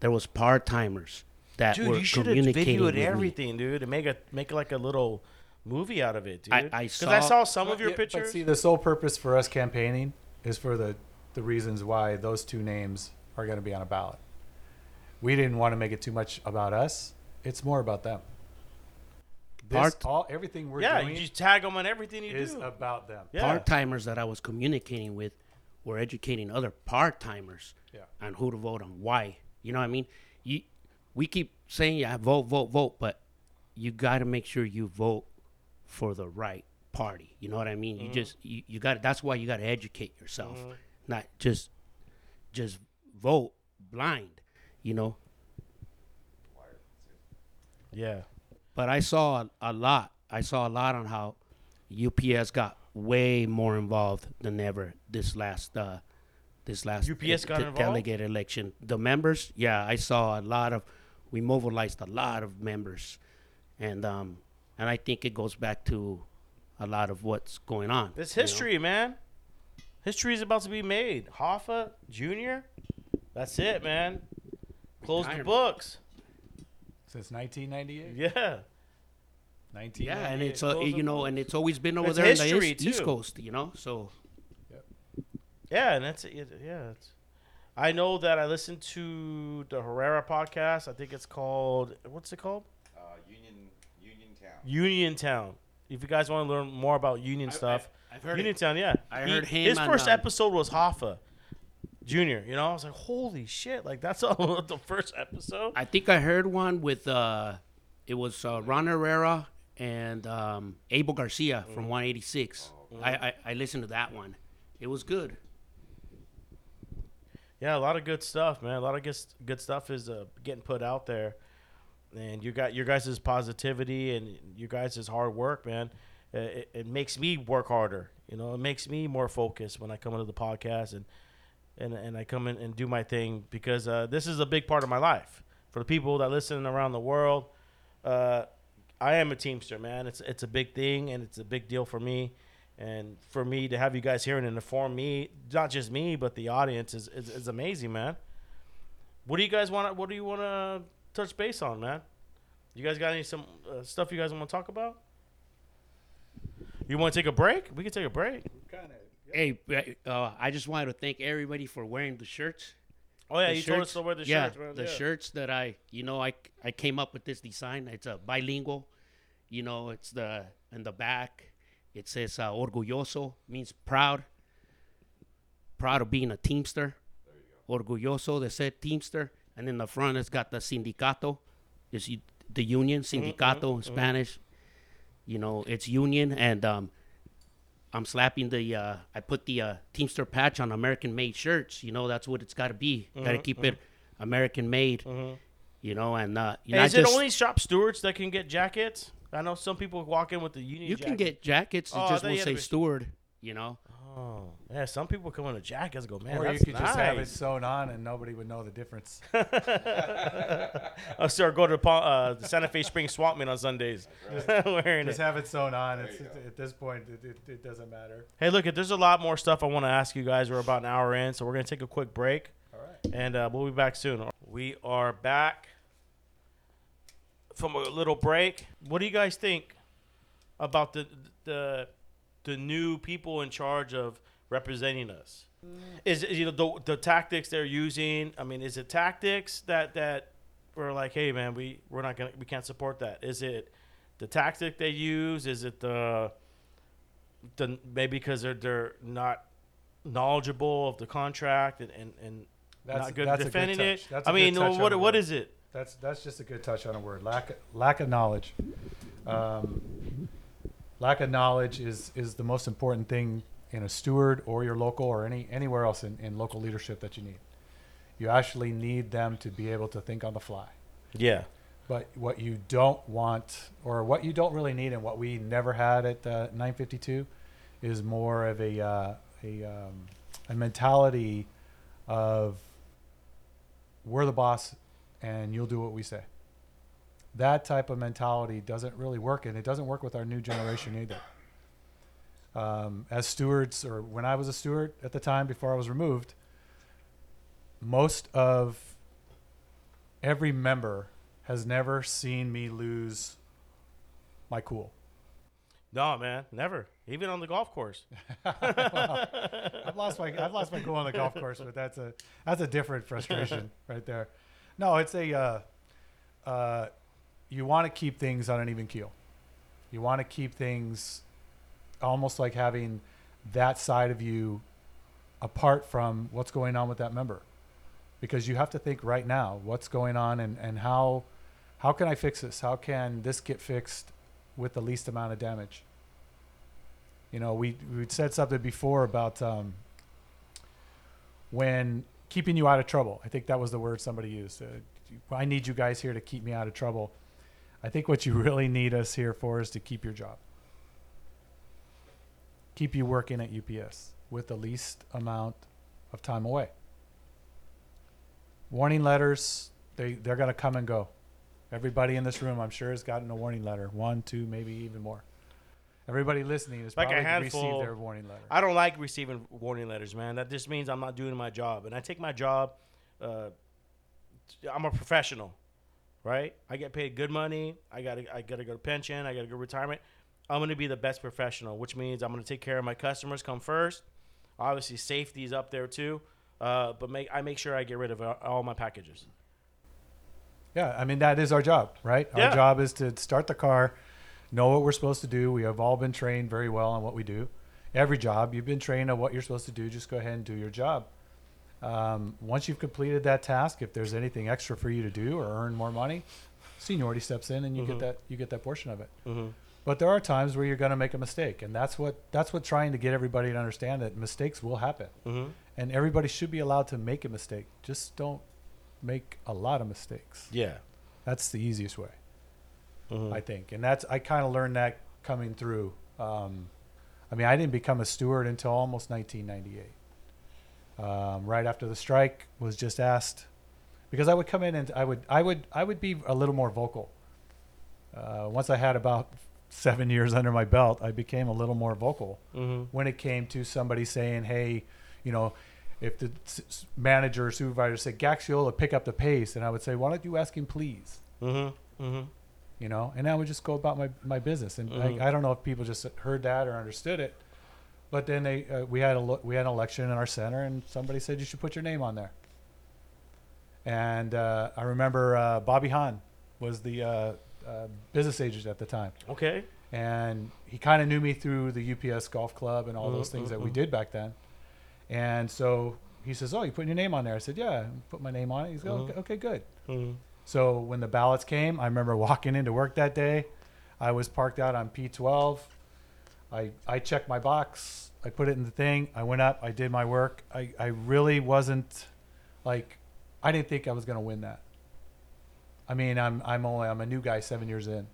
There was part timers that Dude, were you should have communicating videoed with me. everything, dude, and make a make like a little movie out of it, dude. I- I Because I saw- saw some of your yeah, But pictures. see, the sole purpose for us campaigning is for the the reasons why those two names are going to be on a ballot. We didn't want to make it too much about us. It's more about them. This, Part- all everything we're yeah, doing you just tag them on everything you is do. about them. yeah. part timers that I was communicating with were educating other part timers Yeah. on who to vote on why. You know what I mean? You we keep saying yeah, vote, vote, vote, but you got to make sure you vote for the right party. You know what I mean? Mm-hmm. You just you, you got that's why you got to educate yourself, not just just vote blind. You know. yeah. But I saw a, a lot. I saw a lot on how UPS got way more involved than ever this last uh, this last UPS got de- involved? delegate election. The members, yeah, I saw a lot of. We mobilized a lot of members, and um, and I think it goes back to a lot of what's going on. It's you know? history, man. History is about to be made. Hoffa Jr. That's it, man. Close the books. Since 1998. Yeah. 1998. Yeah, and it's Close uh, you know, and it's always been over It's there in the history, east, East. Coast, you know. So Yeah, and that's it. Yeah, it's. I know that I listened to the Herrera podcast. I think it's called what's it called? Uh, Union Uniontown. Uniontown. If you guys want to learn more about union stuff, I've heard it. Uniontown. Yeah, I He- heard him His first um, episode was Hoffa Junior. You know, I was like, holy shit! Like that's *laughs* all the first episode. I think I heard one with uh, it was uh, Ron Herrera and um, Abel Garcia from 186. I, I I listened to that one. It was good. Yeah, a lot of good stuff, man. A lot of good, good stuff is uh, getting put out there, and you got your guys' positivity and you guys' hard work, man. Uh, It, it makes me work harder. You know, it makes me more focused when I come into the podcast and and and I come in and do my thing because uh, this is a big part of my life. For the people that listen around the world, uh, I am a Teamster, man. It's it's a big thing and it's a big deal for me. And for me to have you guys here and inform me, not just me, but the audience is, is, is amazing, man. What do you guys want? to What do you want to touch base on, man? You guys got any some uh, stuff you guys want to talk about? You want to take a break? We can take a break. Kind of. Hey, uh, I just wanted to thank everybody for wearing the shirts. Oh yeah, The you told us to wear the yeah, shirts, man. the yeah. shirts that I, you know, I I came up with this design. It's a bilingual. You know, it's the in the back. It says uh, orgulloso means proud. Proud of being a teamster. Orgulloso de ser teamster, and in the front it's got the sindicato. It's the union sindicato in Spanish. You know, it's union, and um, I'm slapping the. Uh, I put the uh, Teamster patch on American made shirts. You know, that's what it's got to be. Got to keep it American made. You know, and uh, you not is it just- only shop stewards that can get jackets? I know some people walk in with the union. you can get jackets that Oh, just will you had to say be- steward. You know, Oh, yeah. Some people come in with jackets. and Go, man, or you that's could just have it nice. sewn on and nobody would know the difference. *laughs* Oh, sir, go to Pa- uh, the Santa Fe Spring Swap Meet on Sundays. *laughs* Wearing just it. have it sewn on. It's, at this point, it, it, it doesn't matter. Hey, look, there's a lot more stuff I want to ask you guys. We're about an hour in, so we're gonna take a quick break, All right. and uh, we'll be back soon. We are back from a little break. What do you guys think about the the the new people in charge of representing us. Mm. Is it, you know the the tactics they're using? I mean, is it tactics that that we're like, hey man, we we're not gonna we can't support that? Is it the tactic they use? Is it the the maybe because they're they're not knowledgeable of the contract and and, and That's- not good that's at good defending it? touch. That's I a mean, touch what the what word. is it? That's that's just a good touch on a word. Lack lack of knowledge. Um, lack of knowledge is is the most important thing in a steward or your local or any anywhere else in, in local leadership that you need. You actually need them to be able to think on the fly. Yeah. But what you don't want, or what you don't really need, and what we never had at uh, 952, is more of a uh, a um, a mentality of we're the boss, and you'll do what we say. That type of mentality doesn't really work, and it doesn't work with our new generation either. Um, as stewards, or when I was a steward at the time before I was removed, most of every member has never seen me lose my cool. No, man, never. Even on the golf course. *laughs* I've lost my I've lost my cool on the golf course, but that's a that's a different frustration right there. No, it's a uh, uh, you want to keep things on an even keel. You want to keep things almost like having that side of you apart from what's going on with that member, because you have to think right now what's going on and and how how can I fix this? How can this get fixed with the least amount of damage? You know, we we said something before about um, when keeping you out of trouble. I think that was the word somebody used. Uh, I need you guys here to keep me out of trouble. I think what you *laughs* really need us here for is to keep your job, keep you working at UPS with the least amount of time away. Warning letters, they they're gonna come and go. Everybody in this room, I'm sure, has gotten a warning letter. One, two, maybe even more. Everybody listening has Like probably received handful. their warning letter. I don't like receiving warning letters, man. That just means I'm not doing my job, and I take my job. Uh, I'm a professional, right? I get paid good money. I got to I got to go to pension. I got to go to retirement. I'm going to be the best professional, which means I'm going to take care of my customers. Come first. Obviously, safety is up there too. Uh, but make I make sure I get rid of uh, all my packages. Yeah, I mean that is our job, right? Yeah. Our job is to start the car, know what we're supposed to do. We have all been trained very well on what we do. Every job you've been trained on what you're supposed to do. Just go ahead and do your job. Um, once you've completed that task, if there's anything extra for you to do or earn more money, seniority steps in and you get mm-hmm. that you get that portion of it. Mm-hmm. But there are times where you're going to make a mistake, and that's what that's what trying to get everybody to understand that mistakes will happen, mm-hmm. and everybody should be allowed to make a mistake. Just don't make a lot of mistakes. Yeah. That's the easiest way, I think, and that's I kind of learned that coming through. Um, I mean, I didn't become a steward until almost 1998. Um, right after the strike was just asked, because I would come in and I would I would I would be a little more vocal. Uh, once I had about seven years under my belt, I became a little more vocal when it came to somebody saying, "Hey, you know." If the s- manager or supervisor said Gaxiola pick up the pace, and I would say, "Why don't you ask him, please?" Mm-hmm. Mm-hmm. You know, and I would just go about my, my business. And I, I don't know if people just heard that or understood it, but then they uh, we had a lo- we had an election in our center, and somebody said you should put your name on there. And uh, I remember uh, Bobby Hahn was the uh, uh, business agent at the time, Okay. and he kind of knew me through the UPS Golf Club and all those things that we did back then. And so he says, "Oh, you putting your name on there?" I said, "Yeah, put my name on it." He's like, okay, "Okay, good." So when the ballots came, I remember *laughs* walking into work that day. I was parked out on P12. I I checked my box. I put it in the thing. I went up. I did my work. I, I really wasn't like I didn't think I was going to win that. I mean, I'm I'm only I'm a new guy 7 years in.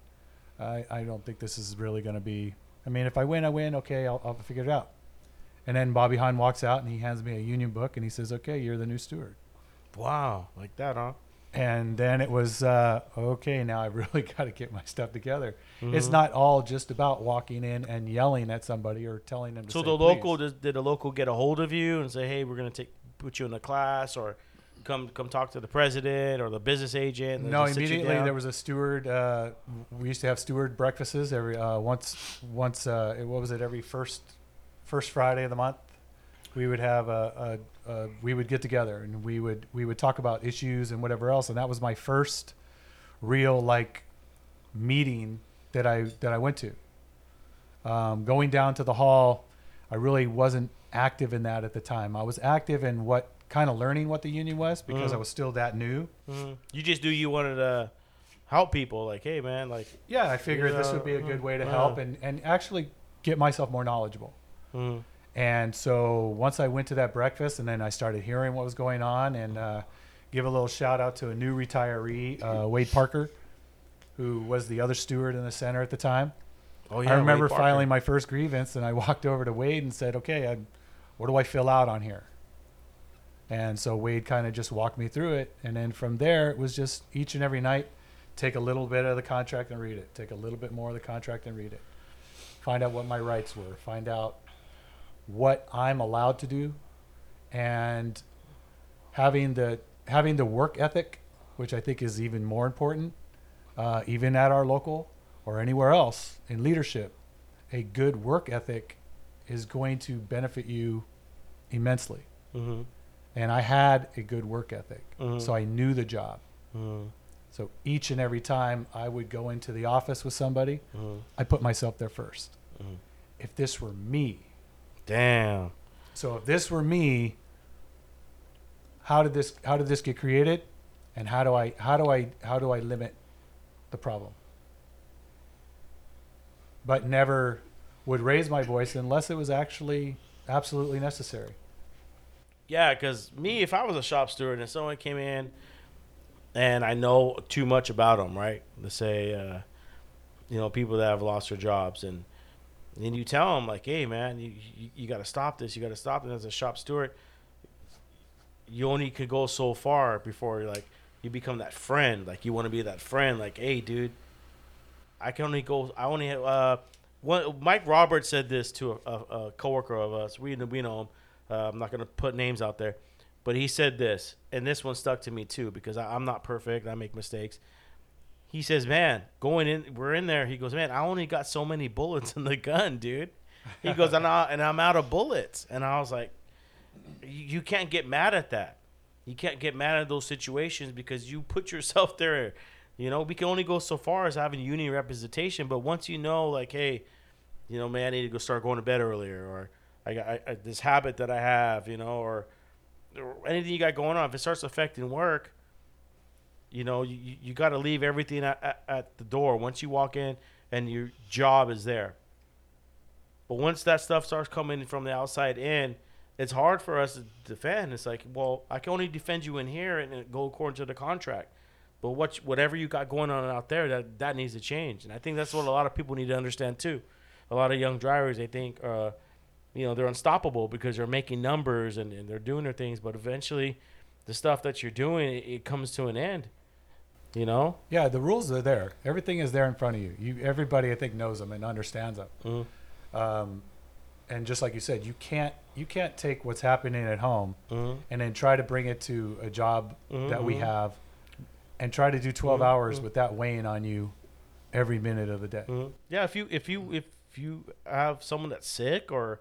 I I don't think this is really going to be I mean, if I win, I win. Okay, I'll I'll figure it out. And then Bobby Hahn walks out and he hands me a union book and he says, "Okay, you're the new steward." Wow. Like that, huh? And then it was uh, okay now i *laughs* really got to get my stuff together it's not all just about walking in and yelling at somebody or telling them to So the local please. did, the local get a hold of you and say, "Hey, we're gonna take put you in a class or come come talk to the president or the business agent"? no just sit you immediately there was a steward uh, we used to have steward breakfasts every uh, once once uh, what was it every first first friday of the month we would have a, a, a we would get together and we would we would talk about issues and whatever else and that was my first real like meeting that I that I went to. Um, going down to the hall, I really wasn't active in that at the time. I was active in what kind of learning what the union was because I was still that new. Mhm. You just knew you wanted to help people. Like, hey, man, like, Yeah, I figured this would be a good way to yeah. help and, and actually get myself more knowledgeable. mm, And so once I went to that breakfast and then I started hearing what was going on and uh, give a little shout out to a new retiree, uh, Wade Parker, who was the other steward in the center at the time. oh yeah, I remember filing my first grievance and I walked *laughs* over to Wade and said, okay, I, what do I fill out on here? And so Wade kind of just walked me through it. And then from there, it was just each and every night, take a little bit of the contract and read it. Take a little bit more of the contract and read it. Find out what my rights were. Find out what I'm allowed to do. And having the having the work ethic, which I think is even more important, uh, even at our local or anywhere else in leadership, a good work ethic is going to benefit you immensely. Mhm. And I had a good work ethic, Mhm. so I knew the job. Mhm. So each and every time I would go into the office with somebody, Mhm. I put myself there 1st Mhm. If this were me, Damn. so if this were me, how did this how did this get created, and how do I how do I how do I limit the problem? But never would raise my voice unless it was actually absolutely necessary. Yeah, because me, if I was a shop steward and someone came in and I know too much about them, right? Let's say, uh, you know, people that have lost their jobs, and then you tell them like, "Hey, man, you you, you got to stop this. You got to stop it." As a shop steward, you only could go so far before like you become that friend. Like you want to be that friend. Like, hey, dude, I can only go. I only have. Uh, Mike Roberts said this to a, a, a coworker of us. We we know him. Uh, I'm not gonna put names out there, but he said this, and this one stuck to me too because I, I'm not perfect. I make mistakes. He says, "Man, going in, we're in there." He goes, "Man, I only got so many bullets in the gun, dude." He goes, "And I and I'm out of bullets." And I was like, "You can't get mad at that. You can't get mad at those situations because you put yourself *laughs* there." You know, we can only go so far as having union representation, but once you know, like, hey, you know, man, I need to go start going to bed earlier, or I got I, I, this habit that I have, you know, or, or anything you got going on. If it starts affecting work, you know, you, you- got to leave everything at, at, at the door once you walk in and your job is there. But once that stuff starts coming from the outside in, it's hard for us to defend. It's like, well, I can only defend you in here and go according to the contract. But what whatever you got going on out there, that that needs to change. And I think that's what a lot of people need to understand too. A lot of young drivers, they think, uh, you know, they're unstoppable because they're making numbers and, and they're doing their things. But eventually, the stuff that you're doing, it, it comes to an end. You know. Yeah, the rules are there. Everything is there in front of you. You everybody I think knows them and understands them. Mhm. Um, and just like you said, you can't you can't take what's happening at home Mhm. and then try to bring it to a job that we Mhm. have and try to do 12 Mhm. hours with that weighing on you every minute of the day. Yeah, if you if you if you have someone that's sick or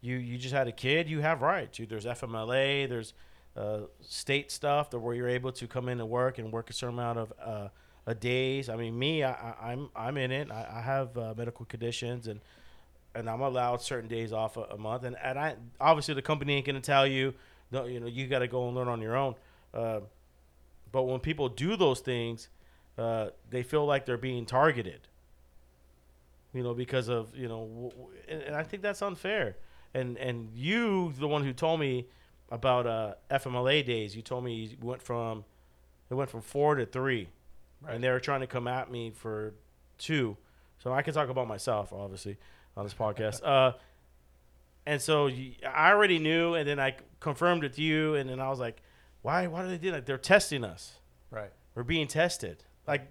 you you just had a kid, you have rights. You, there's FMLA, there's uh, state stuff that where you're able to come in and work and work a certain amount of uh, a days. I mean, me, I, I, I'm I'm in it. I, I have uh, medical conditions and and I'm allowed certain days off a, a month. And and I obviously the company ain't gonna tell you, no, you know, you got to go and learn on your own. Uh, but when people do those things, uh, they feel like they're being targeted you know, because of you know, w- w- and, and I think that's unfair. And and you, the one who told me about uh, FMLA days, you told me you went from it went from four to three, and they were trying to come at me for two. So I can talk about myself, obviously, on this podcast. *laughs* uh, and so you, I already knew, and then I confirmed with you, and then I was like, why? Why do they do that? They're testing us Right. we're being tested. Like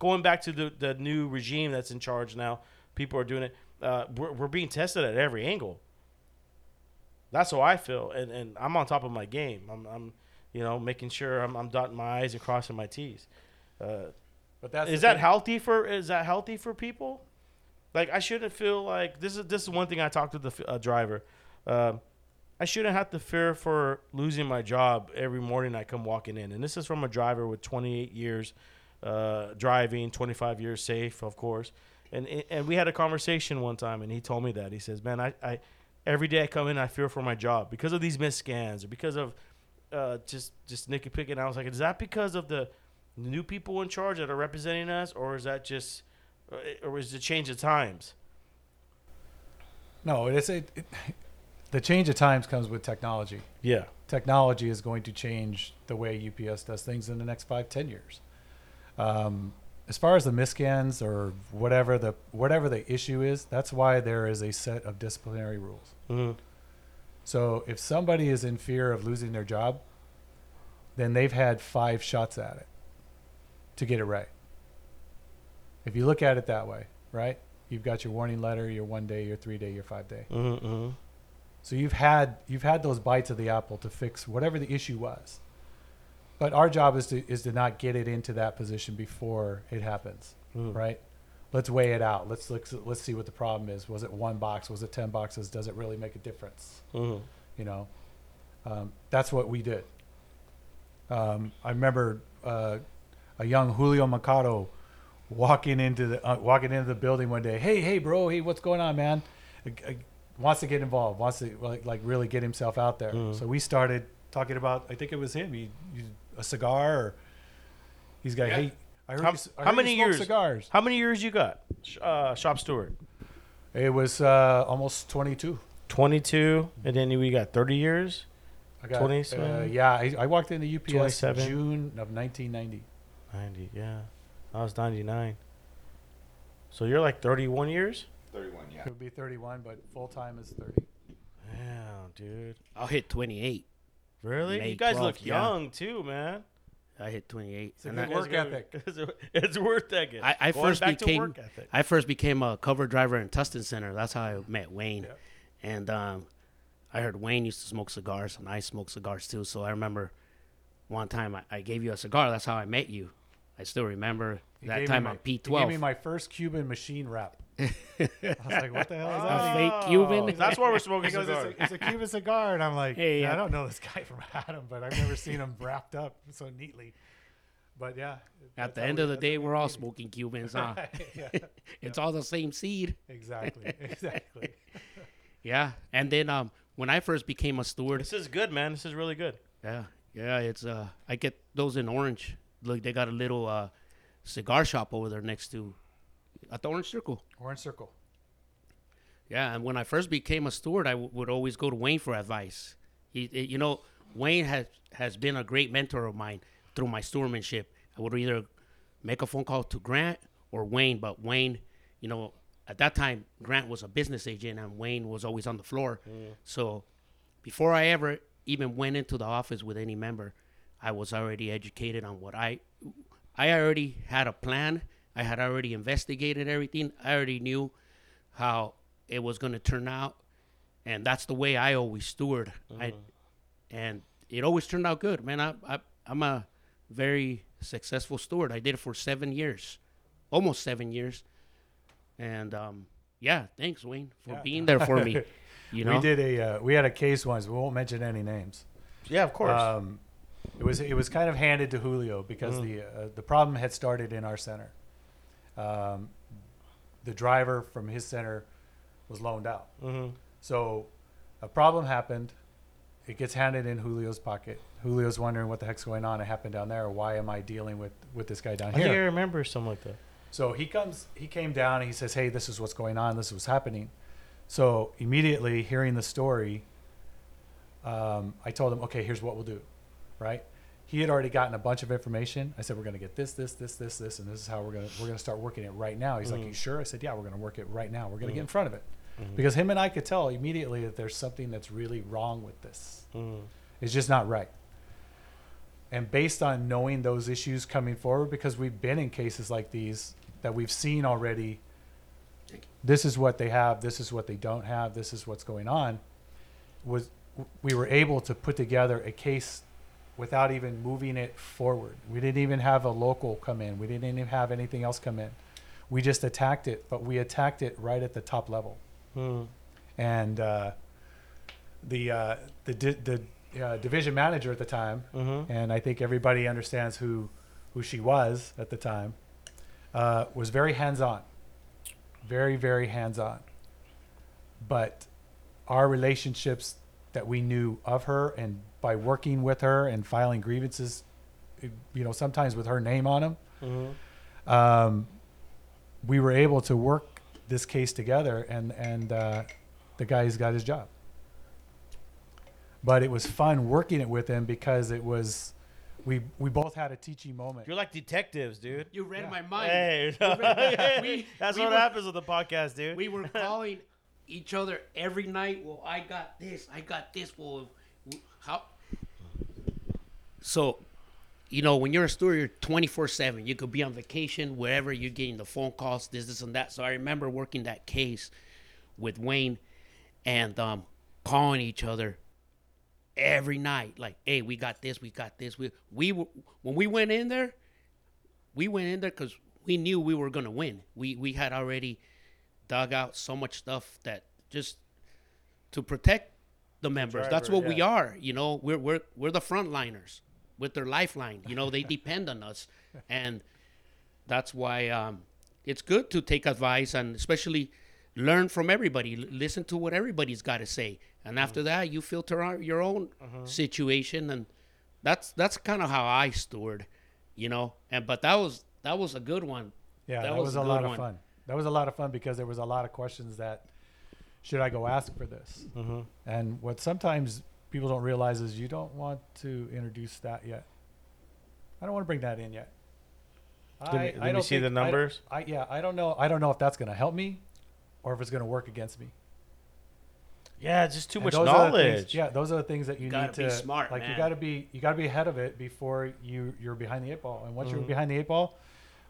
going back to the, the new regime that's in charge now, people are doing it. Uh, we're, we're being tested at every angle. That's how I feel, and, and I'm on top of my game. I'm, I'm you know, making sure I'm, I'm dotting my i's and crossing my t's. Uh, But that's is that thing. healthy for? Is that healthy for people? Like I shouldn't feel like this is this is one thing I talked to the uh, driver. Um, I shouldn't have to fear for losing my job every morning I come walking in. And this is from a driver with 28 years uh, driving, 25 years safe, of course. And and we had a conversation one time, and he told me that he says, "Man, I, I every day I come in, I fear for my job because of these missed scans or because of uh, just just Nicky picking." I was like, "Is that because of the new people in charge that are representing us, or is that just, uh, or is it change of times?" No, it's a, it, the change of times comes with technology. Yeah. Technology is going to change the way UPS does things in the next five, ten years. Um, as far as the miscans or whatever the whatever the issue is, that's why there is a set of disciplinary rules. Mm-hmm. So if somebody is in fear of losing their job, then they've had five shots at it to get it right. If you look at it that way, right? You've got your warning letter, your one day, your three day, your five day. Mm-hmm. So you've had you've had those bites of the apple to fix whatever the issue was. But our job is to is to not get it into that position before it happens, Mm. right? Let's weigh it out. Let's let's let's see what the problem is. Was it one box? Was it ten boxes? Does it really make a difference? Mm-hmm. You know, um, that's what we did. Um, I remember uh, a young Julio Moncada walking into the uh, walking into the building one day. Hey, hey, bro. Hey, what's going on, man? Wants to get involved. Wants to like, like really get himself out there. Mhm. So we started talking about. I think it was him. He, he a cigar. Or he's got. Hey, I heard How, you s- I how heard you many smoke years? Cigars. How many years you got, uh, shop steward? It was uh, almost twenty two. Twenty-two, and then we got thirty years. I got, 27? uh, yeah, I, I walked into UPS 27? June of 1990. Ninety, yeah. I was ninety-nine. So you're like thirty-one years. 31, yeah. It would be 31, but full time is 30. Damn, dude. I'll hit 28. Really? May you guys 12th, look yeah. young too, man. I hit 28. It's a And good I- work got- ethic. *laughs* It's, it's worth ethic. I, I Going first back to became work ethic. I first became a cover driver in Tustin Center. That's how I met Wayne. Yeah. And um, I heard Wayne used to smoke cigars, and I smoke cigars too. So I remember one time I, I gave you a cigar. That's how I met you. I still remember He that gave me time my- on He gave me my first Cuban machine wrap. I was like, what the hell is *laughs* A that? fake Cuban. *laughs* That's why we're smoking He goes, it's a, it's a Cuban cigar. And I'm like, Hey, yeah, I don't know this guy from Adam, but I've never seen him wrapped up so neatly. But yeah. At the end we- of the day, we we're all smoking Cubans, huh? *laughs* yeah, It's all the same seed. exactly. Exactly. Yeah. And then um, when I first became a steward, This is good, man. This is really good. Yeah, yeah, it's uh, I get those in orange. Look, they got a little uh, cigar shop over there next to, at the Orange Circle. Orange Circle. Yeah, and when I first became a steward, I w- would always go to Wayne for advice. He, he- you know, Wayne has has been a great mentor of mine through my stewardmanship. I would either make a phone call to Grant or Wayne, but Wayne, you know, at that time Grant was a business agent and Wayne was always on the floor. Mm. So before I ever even went into the office with any member, I was already educated on what I I already had a plan. I had already investigated everything. I already knew how it was going to turn out, and that's the way I always steward. I and it always turned out good, man. I, I I'm a very successful steward. I did it for seven years, almost seven years, and um, yeah, thanks Wayne for Yeah. being there for me. *laughs* You know, We did a uh, we had a case once. We won't mention any names. Yeah, of course. Um, it was it was kind of handed to Julio because the uh, the problem had started in our center. Um, the driver from his center was loaned out, hmm so a problem happened. It gets handed in Julio's pocket. Julio's wondering what the heck's going on. It happened down there. Why am I dealing with with this guy down I think I remember something like that. So he comes, he came down and he says, Hey, this is what's going on. This is what's happening. So immediately hearing the story, um, I told him, okay, here's what we'll do. Right. He had already gotten a bunch of information. I said, we're going to get this, this, this, this, this, and this is how we're going to, we're going to start working it right now. He's like, you mm. sure? I said, yeah, we're going to work it right now. We're going to get in mm. front of it mm-hmm. because him and I could tell immediately that there's something that's really wrong with this. Mm. It's just not right. And based on knowing those issues coming forward, because we've been in cases like these that we've seen already, this is what they have, this is what they don't have, this is what's going on, was we were able to put together a case without even moving it forward. We didn't even have a local come in. We didn't even have anything else come in. We just attacked it, but we attacked it right at the top level Mm. and uh, the uh, the di- the uh, division manager at the time, Mm-hmm. and I think everybody understands who who she was at the time, uh, was very hands on, very very hands on. But our relationships that we knew of her, and by working with her and filing grievances, you know, sometimes with her name on them, Mm-hmm. um, we were able to work this case together, and and uh, the guy's got his job. But it was fun working it with him because it was, we we both had a teaching moment. You're like detectives, dude. You read my mind. Hey, *laughs* We- that's we what were- happens with the podcast, dude. we were calling each other every night. Well, I got this. I got this. Well, how? So, you know, when you're a steward, you're 24 seven. You could be on vacation, wherever you're getting the phone calls, this, this, and that. So I remember working that case with Wayne, and um, calling each other every night. Like, hey, we got this. We got this. We we when we went in there. We went in there because we knew we were gonna win. We we had already dug out so much stuff that just to protect the members. That's driver, what we are. You know, we're we're we're the frontliners with their lifeline. You know, they *laughs* depend on us, and that's why um, it's good to take advice and especially learn from everybody. L- listen to what everybody's got to say, and Mm-hmm. after that, you filter out your own situation, and that's that's kind of how I steward. You know, and but that was that was a good one. Yeah, That that, was was, a lot one. of fun. That was a lot of fun because there was a lot of questions that should I go ask for this? Mm-hmm. And what sometimes people don't realize is you don't want to introduce that yet. I don't want to bring that in yet. Did we- did we see the I don't- numbers? I, yeah, I don't know. I don't know if that's going to help me or if it's going to work against me. yeah, just too And much those are the things- knowledge. yeah, those are the things that you Gotta need be to smart, Like you got to be you got to be ahead of it before you you're behind the eight ball. And once Mm-hmm. you're behind the eight ball,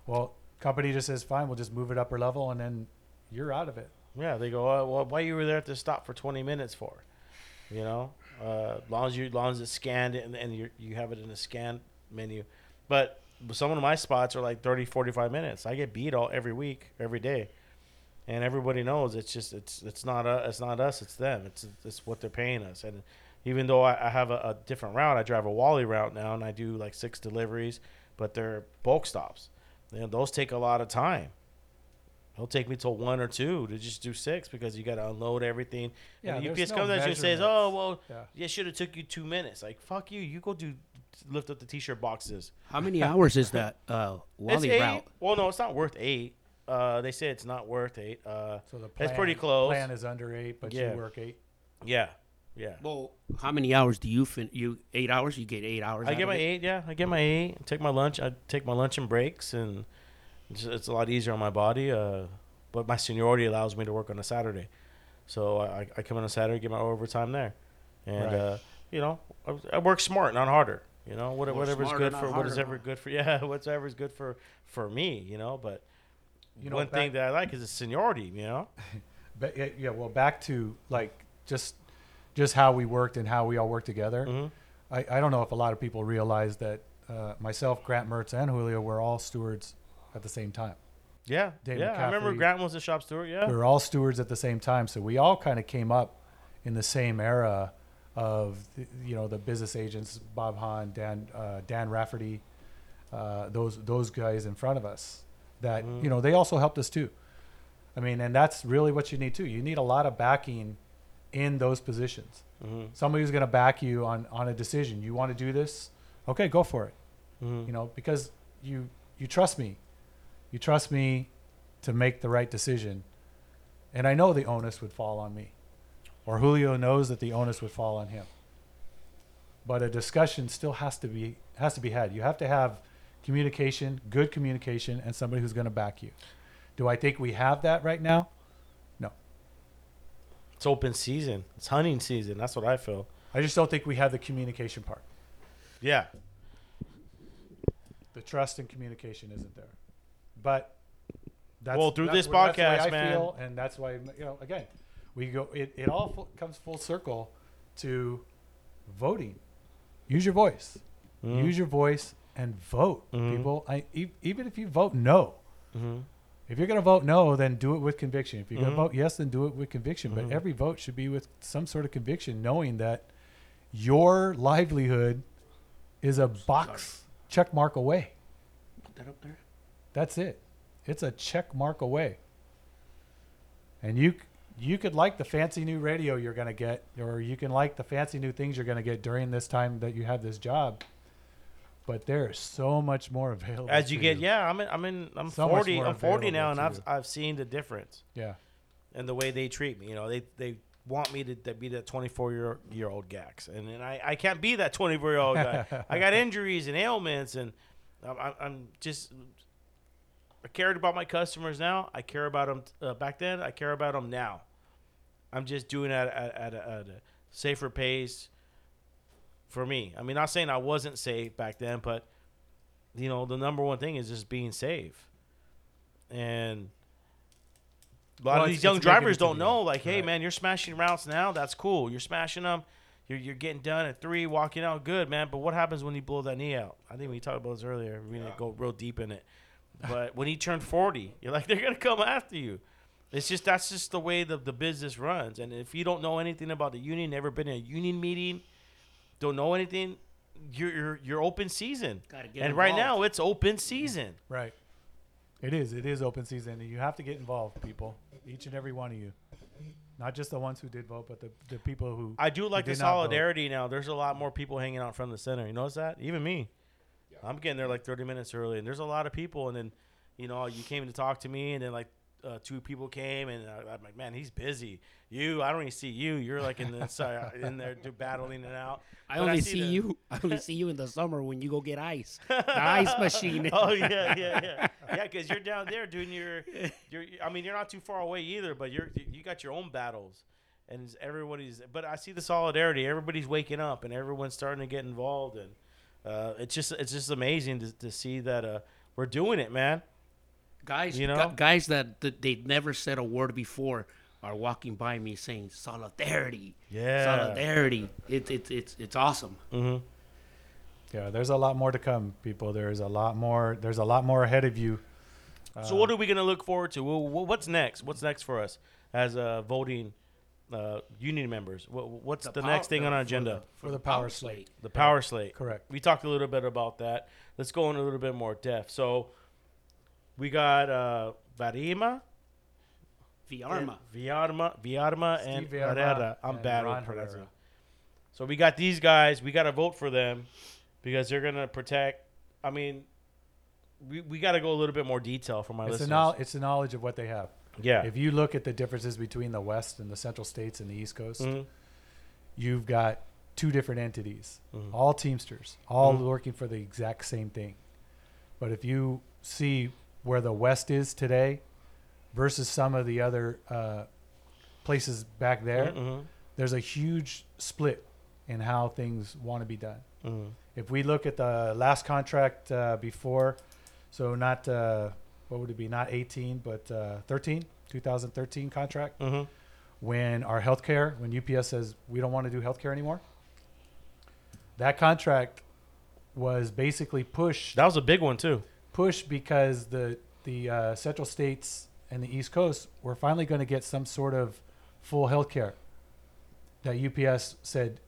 well, company just says fine, we'll just move it upper level, and then you're out of it. Yeah, they go, uh, well, why you were there at the stop for 20 minutes for? You know, uh, long as you, long as it's scanned and, and you you have it in a scan menu. But some of my spots are like 30, 45 minutes. I get beat all every week, every day, and everybody knows it's just it's it's not uh, it's not us, it's them. It's it's what they're paying us. And even though I, I have a, a different route, I drive a Wally route now, and I do like six deliveries, but they're bulk stops. You know, those take a lot of time. It'll take me till one or two to just do six because you got to unload everything. Yeah, and the there's UPS no comes at you and says, "Oh, well, Yeah. it should have took you two minutes." Like, fuck you. You go do lift up the t-shirt boxes. How many hours is that uh, *laughs* Wally it's eight. route? Well, no, it's not worth eight. Uh, they say it's not worth eight. Uh, So the plan, it's pretty close. Plan is under eight, but Yeah. you work eight. yeah, yeah. Well, how many hours do you fin? You eight hours? You get eight hours. I out get of my it? eight. Yeah, I get my eight. Take my lunch. I take my lunch and breaks, and it's, it's a lot easier on my body. Uh, but my seniority allows me to work on a Saturday, so I, I come in on Saturday, get my overtime there, and Right. uh, you know I, I work smart, not harder. You know what, whatever's smarter, good for harder, whatever huh? good for *laughs* yeah whatever's good for for me. You know, but You know, one thing that I like is the seniority. You know, *laughs* But yeah, yeah, well, back to like just just how we worked and how we all worked together. Mhm. I, I don't know if a lot of people realize that uh, myself, Grant Mertz, and Julio were all stewards at the same time. yeah, Dave yeah. I remember Grant was a shop steward. Yeah, We were all stewards at the same time, so we all kind of came up in the same era of the- you know the business agents, Bob Hahn, Dan uh, Dan Rafferty, uh, those those guys in front of us. That you know they also helped us too. I mean, and that's really what you need too. You need a lot of backing in those positions. Mm-hmm. Somebody who's going to back you on on a decision. You want to do this? Okay, go for it. Mm-hmm. You know, because you you trust me. You trust me to make the right decision. And I know the onus would fall on me. Or Julio knows that the onus would fall on him. But a discussion still has to be has to be had. You have to have communication, good communication, and somebody who's going to back you. Do I think we have that right now? It's open season. It's hunting season. That's what I feel. I just don't think we have the communication part. Yeah, The trust and communication isn't there. But that's Well, through that's this what- that's the way podcast, man. feel, and that's why you know again, we go. It, it all comes full circle to voting. Use your voice. Mm-hmm. Use your voice and vote, people. I e- even if you vote no, Mm-hmm. If you're going to vote no, then do it with conviction. If you're Mm-hmm. going to vote yes, then do it with conviction. But every vote should be with some sort of conviction, knowing that your livelihood is a box check mark away. Put that up there. That's it. It's a check mark away. And you you could like the fancy new radio you're going to get or you can like the fancy new things you're going to get during this time that you have this job. But there is so much more available. As you get, yeah, I'm in, I'm in, I'm So 40, I'm 40 now, and I've, I've seen the difference Yeah. in the way they treat me. You know, they, they want me to, to be that 24 year year old Gax, and, and I, I can't be that 24 year old guy. *laughs* I got injuries and ailments, and I'm, I'm- I'm just. I cared about my customers now. I care about them uh, back then. I care about them now. I'm just doing it at, at, at, a, at a safer pace for me. I mean, not saying I wasn't safe back then, but you know, the number one thing is just being safe. And a lot Well, of these young drivers don't know, like, hey, Right. man, you're smashing routes now. That's cool. You're smashing them. You're, you're getting done at three, walking out good, man. But what happens when you blow that knee out? I think we talked about this earlier. We didn't go real deep in it. But when he turned 40, you're like, *laughs* they're going to come after you. It's just that's just the way the, the business runs. And if you don't know anything about the union, never been in a union meeting, don't know anything, you're you're, you're open season. Gotta get and right now it's open season. Mm-hmm. Right. It is. It is open season. and You have to get involved, people. Each and every one of you. Not just the ones who did vote, but the, the people who. I do like the did not vote. solidarity now. There's a lot more people hanging out from the center. You notice that? Even me. I'm getting there like 30 minutes early, and there's a lot of people. And then, you know, you came to talk to me, and then like uh, two people came, and I, I'm like, man, he's busy. You, I don't even see you. You're like in the *laughs* inside, in there do- battling it out. I But only see see the- you. I only *laughs* see you in the summer when you go get ice. The *laughs* ice machine. oh yeah, yeah, yeah, yeah. Because you're down there doing your, your. I mean, you're not too far away either, but you're you got your own battles, and everybody's. But I see the solidarity. Everybody's waking up, and everyone's starting to get involved, and uh, it's just it's just amazing to, to see that uh, we're doing it, man. Guys, You gu- know? guys that, that they never said a word before are walking by me saying solidarity. Yeah. solidarity. It's it's it's it's awesome. Yeah, there's a lot more to come, people. There's a lot more. There's a lot more ahead of you. so what are we gonna look forward to? Well, what's next? What's next for us as uh, voting uh, union members? What, what's the, power- next thing on our for the- agenda? For the power slate. The power slate. Correct. We talked a little bit about that. Let's go in a little bit more depth. So we got uh Varima, Viarma. Viarma, Viarma, and Steve Herrera. I'm and bad Ron with pronouncing. So we got these guys. We got to vote for them because they're gonna protect. I mean, we, we got to go a little bit more detail for my It's a listeners. knowl- It's a knowledge of what they have. yeah. If you look at the differences between the West and the Central States and the East Coast, Mhm. you've got two different entities, Mm-hmm. all Teamsters, all working for the exact same thing. But if you see where the West is today versus some of the other uh, places back there, Mhm. there's a huge split in how things want to be done. Mhm. If we look at the last contract uh, before, so not uh, what would it be? Not 18, but uh, 13, 2013 contract. Mhm. When our healthcare, when UPS says we don't want to do healthcare anymore, that contract was basically pushed That was a big one too. Pushed because the the uh, central states and the East Coast were finally going to get some sort of full health care. That UPS said,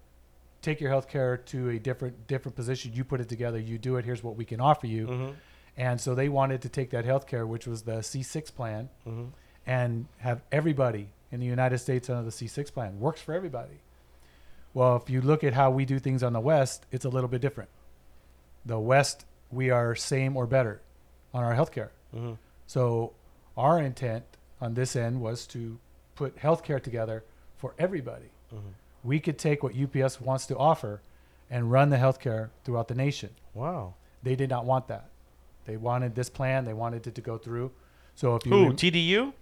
take your health care to a different different position. You put it together. You do it. Here's what we can offer you. Mhm. And so they wanted to take that health care, which was the C6 plan, Mhm. and have everybody in the United States under the C6 plan. Works for everybody. Well, if you look at how we do things on the West, it's a little bit different. The West, we are same or better on our healthcare. Mhm. So our intent on this end was to put healthcare together for everybody. We could take what UPS wants to offer and run the healthcare throughout the nation. Wow. They did not want that. They wanted this plan. They wanted it to go through. So if you Who? rem- TDU?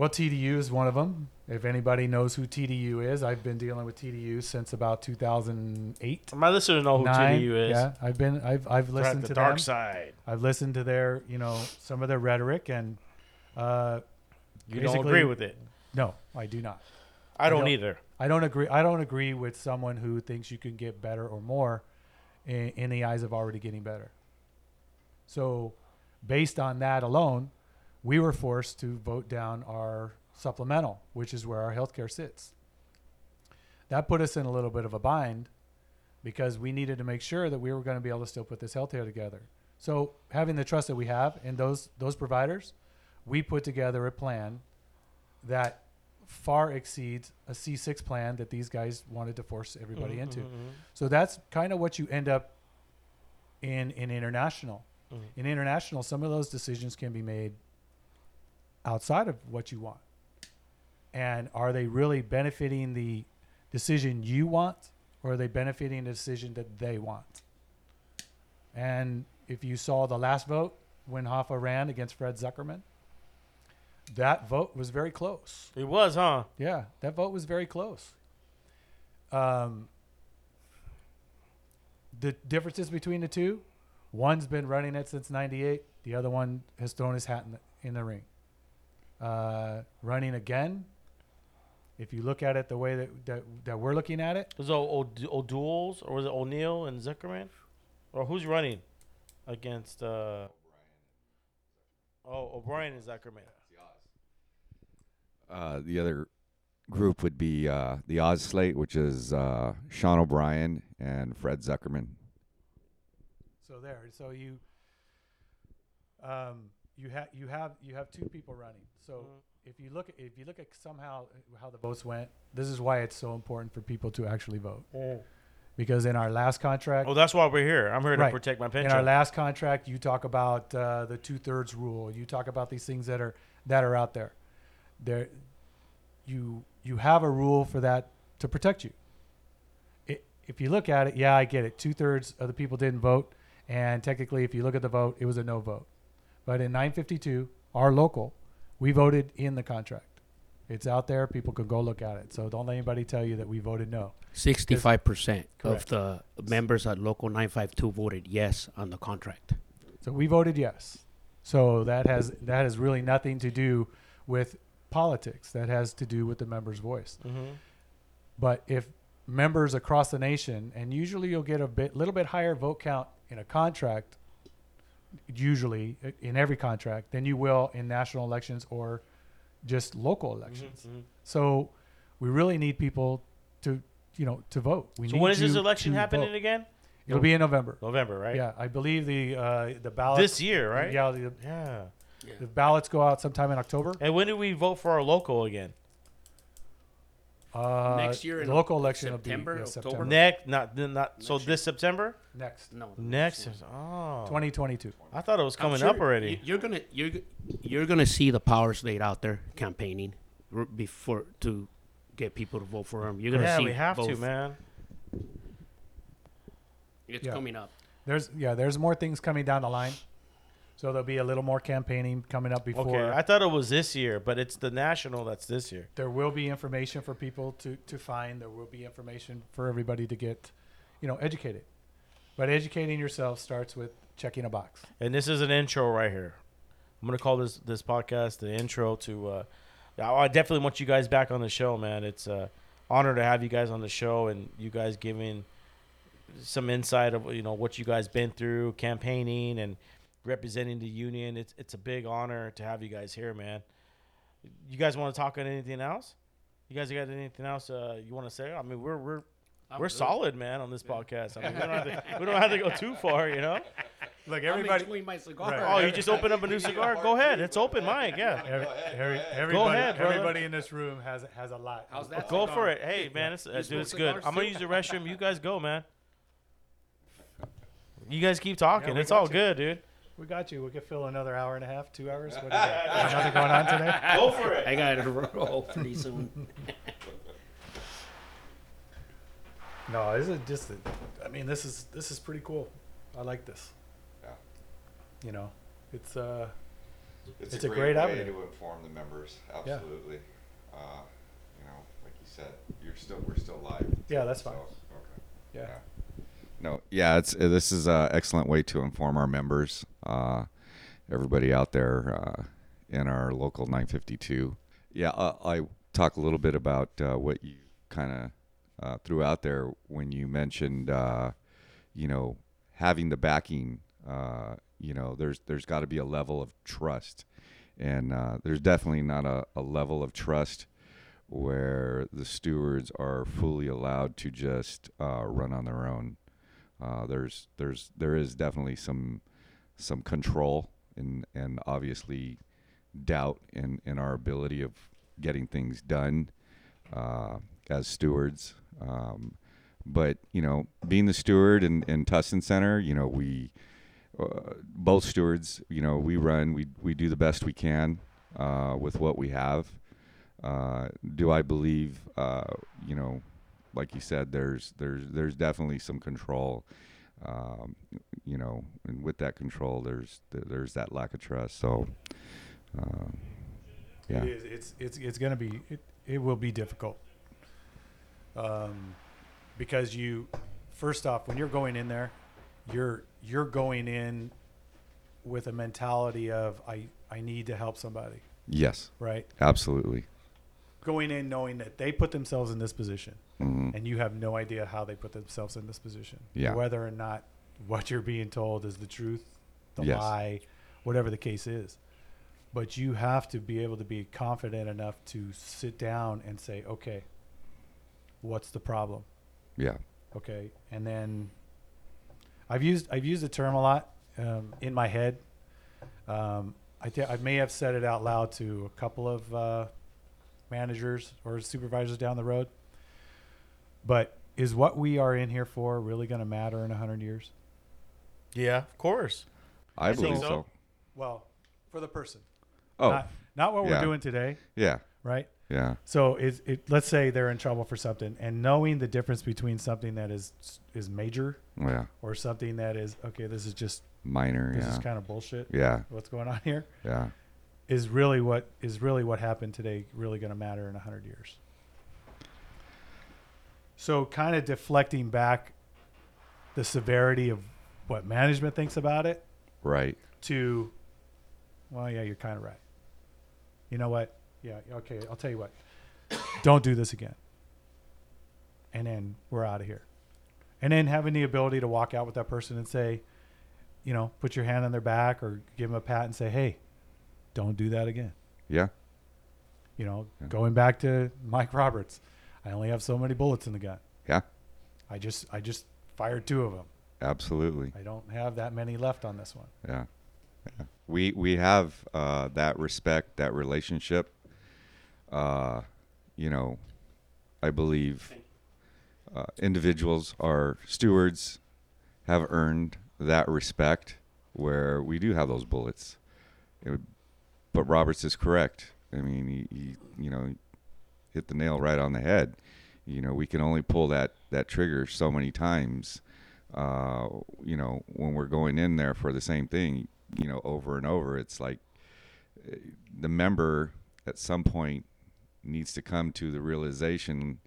Well, TDU is one of them. If anybody knows who TDU is, I've been dealing with TDU since about 2008. My listeners know who nine. TDU is. Yeah, I've been. I've I've They're at listened the to dark them. side. I've listened to their, you know, some of their rhetoric, and uh, You don't agree with it. no, I do not. I don't, don't- either. I don't agree. I don't agree with someone who thinks you can get better or more in, in the eyes of already getting better. So, based on that alone, we were forced to vote down our supplemental, which is where our healthcare sits. That put us in a little bit of a bind because we needed to make sure that we were going to be able to still put this healthcare together. So having the trust that we have in those those providers, we put together a plan that far exceeds a C6 plan that these guys wanted to force everybody mm-hmm, into. Mm-hmm, mm-hmm. So that's kind of what you end up in in international. In international, some of those decisions can be made outside of what you want. And are they really benefiting the decision you want or are they benefiting the decision that they want? And if you saw the last vote when Hoffa ran against Fred Zuckerman, that vote was very close. It was, huh? Yeah, that vote was very close. Um, the differences between the two, one's been running it since '98. The other one has thrown his hat in the, in the ring. Uh, running again. If you look at it the way that that, that we're looking at it, Was it O- O- O'Doul's or was it O'Neill and Zuckerman? Or who's running against? Uh, oh, O'Brien and Zuckerman. Uh, the other group would be uh, the Oz slate, which is uh, Sean O'Brien and Fred Zuckerman. so there. So you, um, you have you have you have two people running. So mm-hmm. if you look at if you look at somehow uh, how the votes went, this is why it's so important for people to actually vote. Mm. Because in our last contract, Oh, that's why we're here. I'm here to protect my pension. in our last contract, you talk about uh, the two thirds rule. You talk about these things that are that are out there. There, you you have a rule for that to protect you. It, if you look at it, yeah, I get it. Two thirds of the people didn't vote, and technically, if you look at the vote, it was a no vote. But in 952, our local, we voted in the contract. It's out there. People can go look at it. So don't let anybody tell you that we voted no. Sixty-five percent of the members at local nine five two voted yes on the contract. So we voted yes. So that has that has really nothing to do with politics. That has to do with the member's voice. Mhm. But if members across the nation, and usually you'll get a bit, little bit higher vote count in a contract, usually in every contract, than you will in national elections or just local elections. mhm. So we really need people to, you know, to vote. We So need when is this election happening vote. again? It'll be in November. November, right? Yeah, I believe the uh, the ballot This year, right? Yeah, the, Yeah. the ballots go out sometime in October. And when do we vote for our local again? Uh, Next year in the local election September, will be yeah, October? September. Next, not not. So Next year. this September. next No, Next. is- Oh. 2022. I thought it was I'm coming sure up already. you- You're gonna you're g- you're gonna see the power slate out there campaigning r- before to get people to vote for him. You're gonna yeah, see we have to, both. man. It's Yeah. coming up. There's yeah, there's more things coming down the line. So there'll be a little more campaigning coming up before. Okay, I thought it was this year, but it's the national that's this year. there will be information for people to, to find. There will be information for everybody to get, you know, educated. But educating yourself starts with checking a box. And this is an intro right here. I'm gonna call this this podcast the intro to. Uh, I definitely want you guys back on the show, man. It's a honor to have you guys on the show and you guys giving some insight of you know what you guys been through, campaigning and representing the union. It's it's a big honor to have you guys here, man. You guys want to talk on anything else? You guys got anything else uh, you want to say? I mean, we're we're I'm we're good. solid, man, on this podcast. I mean, we don't have to *laughs* we don't have to go too far, you know. Look, I'm everybody, between my cigar. Right. Oh, you just opened up a new *laughs* cigar? Go ahead. It's open mic. Yeah. every, every, everybody, ahead, brother. everybody in this room has has a lot. How's that? Go cigar? for it. Hey, man, it's, uh, dude, it's good. I'm gonna use the restroom. You guys go, man. *laughs* You guys keep talking. we it's all you. good, dude. We got you. We could fill another hour and a half, two hours. *laughs* What is do you got? Got nothing going on today? *laughs* Go for it. I got to roll pretty soon. *laughs* No, this is just. a- I mean, this is this is pretty cool. I like this. Yeah. You know, it's uh, It's, It's a a great great way avenue. to inform the members. Yeah. Absolutely. Uh, you know, like you said, you're still we're still live. Yeah, that's fine. okay. yeah. No, yeah, it's uh, this is an excellent way to inform our members, uh, everybody out there uh, in our local 952. Yeah, uh, I talk a little bit about uh, what you kind of uh, threw out there when you mentioned, uh, you know, having the backing. Uh, you know, there's there's got to be a level of trust, and uh, there's definitely not a, a level of trust where the stewards are fully allowed to just uh, run on their own. Uh, there's there's there is definitely some some control and and obviously doubt in in our ability of getting things done uh, as stewards. Um, but you know, being the steward in, in Tustin Center, you know, we uh, both stewards, you know, we run, we we do the best we can uh, with what we have. Uh, do I believe, you know, like you said, there's there's there's definitely some control, um, you know, and with that control, there's there's that lack of trust. So, um, yeah, It is. It's it's it's going to be it, it will be difficult. Um, because you first off when you're going in there, you're you're going in with a mentality of I I need to help somebody, yes, right? absolutely, Going in knowing that they put themselves in this position Mhm. and you have no idea how they put themselves in this position. Yeah. Whether or not what you're being told is the truth, the Yes. lie, whatever the case is. But you have to be able to be confident enough to sit down and say, okay, what's the problem? yeah, Okay. And then I've used, I've used the term a lot um, in my head. Um, I, th- I may have said it out loud to a couple of uh, managers or supervisors down the road. But is what we are in here for really going to matter in 100 years? Yeah, of course. I, think believe so. so. Well, for the person. Oh, Not, not what yeah. we're doing today, yeah, right? yeah, So is it let's say they're in trouble for something and knowing the difference between something that is is major yeah, or something that is okay, this is just minor, this yeah, is kind of bullshit. yeah, What's going on here yeah, is really what is really what happened today really going to matter in 100 years. So kind of deflecting back the severity of what management thinks about it right, to well yeah you're kind of right. You know what? Yeah okay i'll tell you what. Don't do this again. And then we're out of here. And then having the ability to walk out with that person and say you know put your hand on their back or give them a pat and say hey don't do that again yeah, you know Yeah. going back to mike roberts i only have so many bullets in the gun yeah, i just i just fired two of them absolutely, i don't have that many left on this one yeah. yeah. We we have uh, that respect, that relationship. Uh, you know, I believe uh, individuals, our stewards, have earned that respect where we do have those bullets. It would- but Roberts is correct. I mean, he, he you know hit the nail right on the head. You know, we can only pull that that trigger so many times. Uh, you know, when we're going in there for the same thing, you know, over and over, it's like the member at some point needs to come to the realization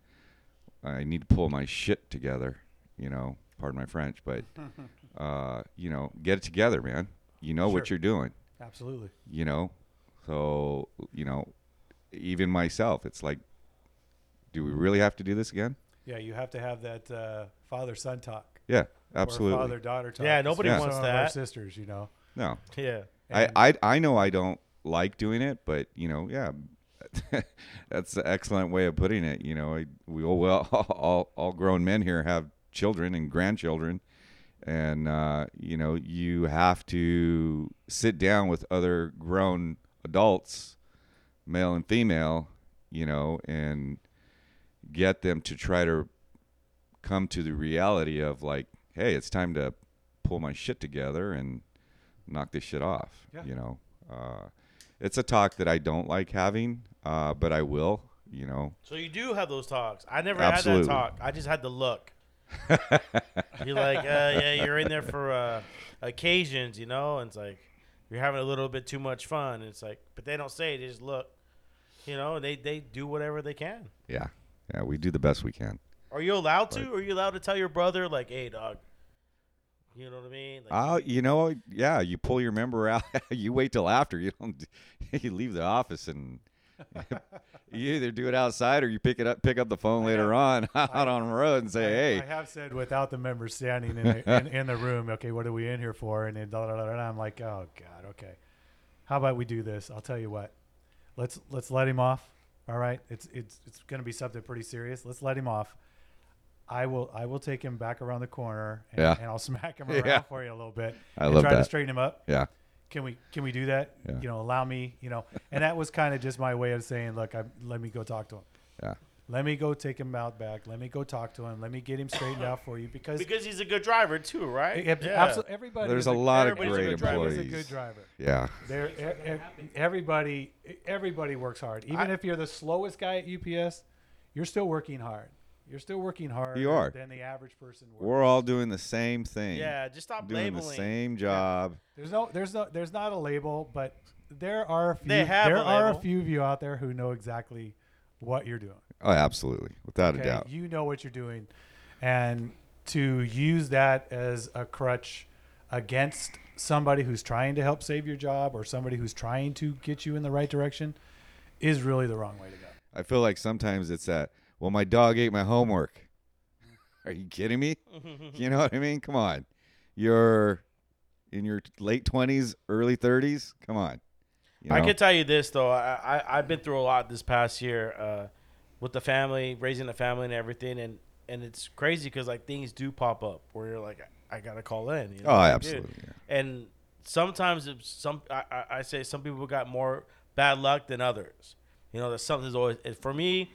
I need to pull my shit together, you know, pardon my French, but *laughs* uh, you know, get it together, man. You know what you're doing, absolutely you know. So, you know, even myself, it's like do we really have to do this again? yeah you have to have that uh, father son talk Yeah, absolutely. Or father daughter talk. Yeah, nobody some wants of our that. sisters, you know. no. Yeah. I, I I know I don't like doing it, but you know, yeah, *laughs* that's an excellent way of putting it. You know, I, we all well *laughs* all all grown men here have children and grandchildren, and uh, you know, you have to sit down with other grown adults, male and female, you know, and get them to try to come to the reality of like, hey, it's time to pull my shit together and knock this shit off. Yeah. You know, uh, it's a talk that I don't like having, uh, but I will. You know, So you do have those talks. I never Absolutely. had that talk. I just had the look. *laughs* you're like, uh, yeah, you're in there for uh, occasions, you know, and it's like you're having a little bit too much fun. And it's like, but they don't say it; they just look, you know. They they do whatever they can. yeah, yeah, we do the best we can. Are you allowed to? Are you allowed to tell your brother like, hey, dog? You know what I mean? Like, Uh, you know, yeah, you pull your member out. *laughs* you wait till after. You don't. *laughs* You leave the office and *laughs* you either do it outside or you pick it up, pick up the phone later on *laughs* out on the road and say, "Hey, I have said without the members standing in the, *laughs* in, in the room, okay, what are we in here for? And then da, da, da, da, da, I'm like, oh god, okay. How about we do this? I'll tell you what. Let's let's let him off. All right. It's it's it's going to be something pretty serious. Let's let him off. I will I will take him back around the corner and, Yeah. and I'll *laughs* smack him around Yeah. for you a little bit. I and love try to that. straighten him up. Yeah. Can we can we do that? Yeah. You know, allow me. You know, and that was kind of just my way of saying, look, I, let me go talk to him. Yeah. Let me go take him out back. Let me go talk to him. Let me get him straightened out for you because, Because he's a good driver too, right? it- absolutely everybody. There's is a lot of everybody's a great good a employees. good driver. Yeah. There, everybody, everybody works hard. Even if you're the slowest guy at UPS, you're still working hard. You're still working harder You are. than the average person works. We're all doing the same thing. Yeah, just stop Doing labeling. the same job. There's no, there's no, there's not a label, but there are a few. They have there a are a few of you out there who know exactly what you're doing. Oh, absolutely. Without a Okay, doubt. you know what you're doing, and to use that as a crutch against somebody who's trying to help save your job or somebody who's trying to get you in the right direction is really the wrong way to go. I feel like sometimes it's that, well, my dog ate my homework. *laughs* Are you kidding me? *laughs* you know what I mean? Come on. You're in your late 20s, early 30s. Come on. You I can tell you this though. I, I I've been through a lot this past year uh, with the family, raising the family and everything, and and it's crazy because like things do pop up where you're like, I, gotta call in. You know? Oh, Like, absolutely. yeah. And sometimes some I, I, I say some people got more bad luck than others. You know, that something's always for me,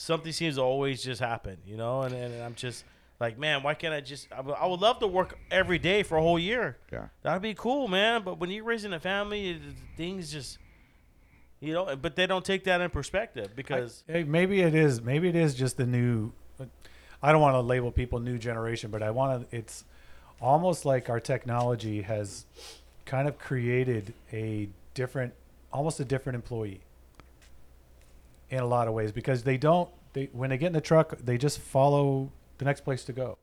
something seems to always just happen. You know, and, and I'm just like, man, why can't I just? I would, love to work every day for a whole year. Yeah. That'd be cool, man. But when you're raising a family, it- things just, you know. But they don't take that in perspective because Hey, maybe it is. Maybe it is just the new. I don't want to label people new generation, but I want to. It's almost like our technology has kind of created a different, almost a different employee in a lot of ways because they don't. They when they get in the truck, they just follow the next place to go.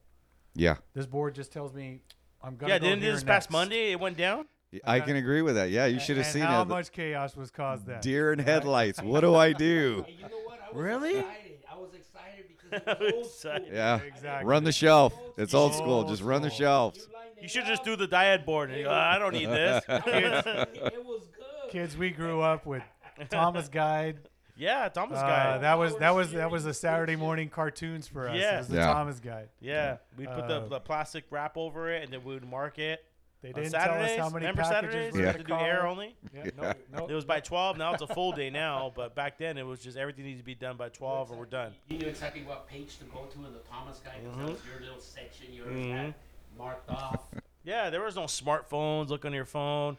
Yeah. This board just tells me I'm gonna. yeah, go didn't here this past. Monday it went down? I can agree with that. Yeah, you should have And seen how it. much chaos was caused then. Deer in headlights. What do I do? Hey, you know what? I was Really? excited. I was excited because it was *laughs* old school. Yeah. Exactly. Run the shelf. It's old Old school. Just run the shelves. You should just do the DIAD board. And you go, ah, I don't need this. *laughs* it was *laughs* good. Kids, we grew up with Thomas Guide. Yeah, Thomas Uh, guy. that was that was that was the Saturday morning cartoons for us. Yeah. It was the Yeah. Thomas Guide. yeah, we put the, Uh, the plastic wrap over it, and then we would mark it. They On didn't Saturdays, tell us how many remember packages Saturdays? were We in had the to do air only. Yeah, no, no. It was by 12. Now it's a full day now, but back then it was just everything needs to be done by 12 or we're done. You knew exactly what page to go to in the Thomas guide because Mm-hmm. that was your little section you already had marked off. Yeah, there was no smartphones. Look on your phone,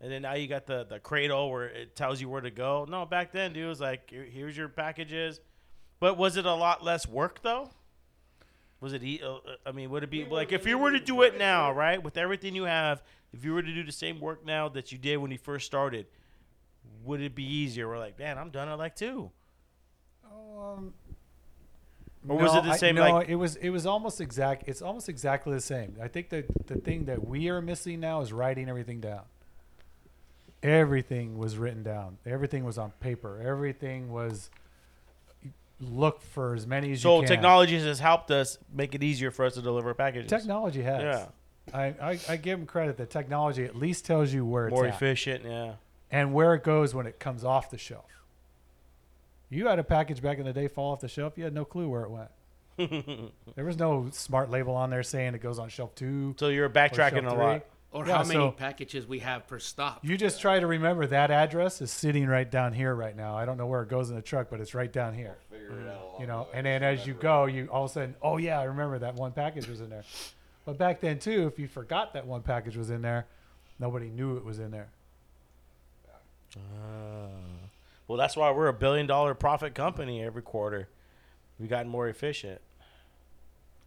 and then now you got the the cradle where it tells you where to go. No, back then, dude, it was like here's your packages. But was it a lot less work though? Was it? e- uh, I mean, would it be like if you were to do it now, right, with everything you have? If you were to do the same work now that you did when you first started, would it be easier? We're like, man, I'm done at like two. Um, Or was it the I- same, No, like- it was it was almost exact. It's almost exactly the same. I think that the thing that we are missing now is writing everything down. Everything was written down. Everything was on paper. Everything was look for as many as So you can. technology has helped us make it easier for us to deliver packages. Technology has. Yeah. I, I, I give them credit that technology at least tells you where it's more at efficient. Yeah. and where it goes when it comes off the shelf. You had a package back in the day fall off the shelf, you had no clue where it went. *laughs* there was no smart label on there saying it goes on shelf two. So you're backtracking a lot. Or Yeah, how many so- packages we have per stop. You just try to remember that address is sitting right down here right now. I don't know where it goes in the truck, but it's right down here. You know, and then as you go, you all of a sudden, oh yeah, I remember that one package was in there. But back then too, if you forgot that one package was in there, nobody knew it was in there. Ah. Well, that's why we're a billion dollar profit company every quarter. We've gotten more efficient.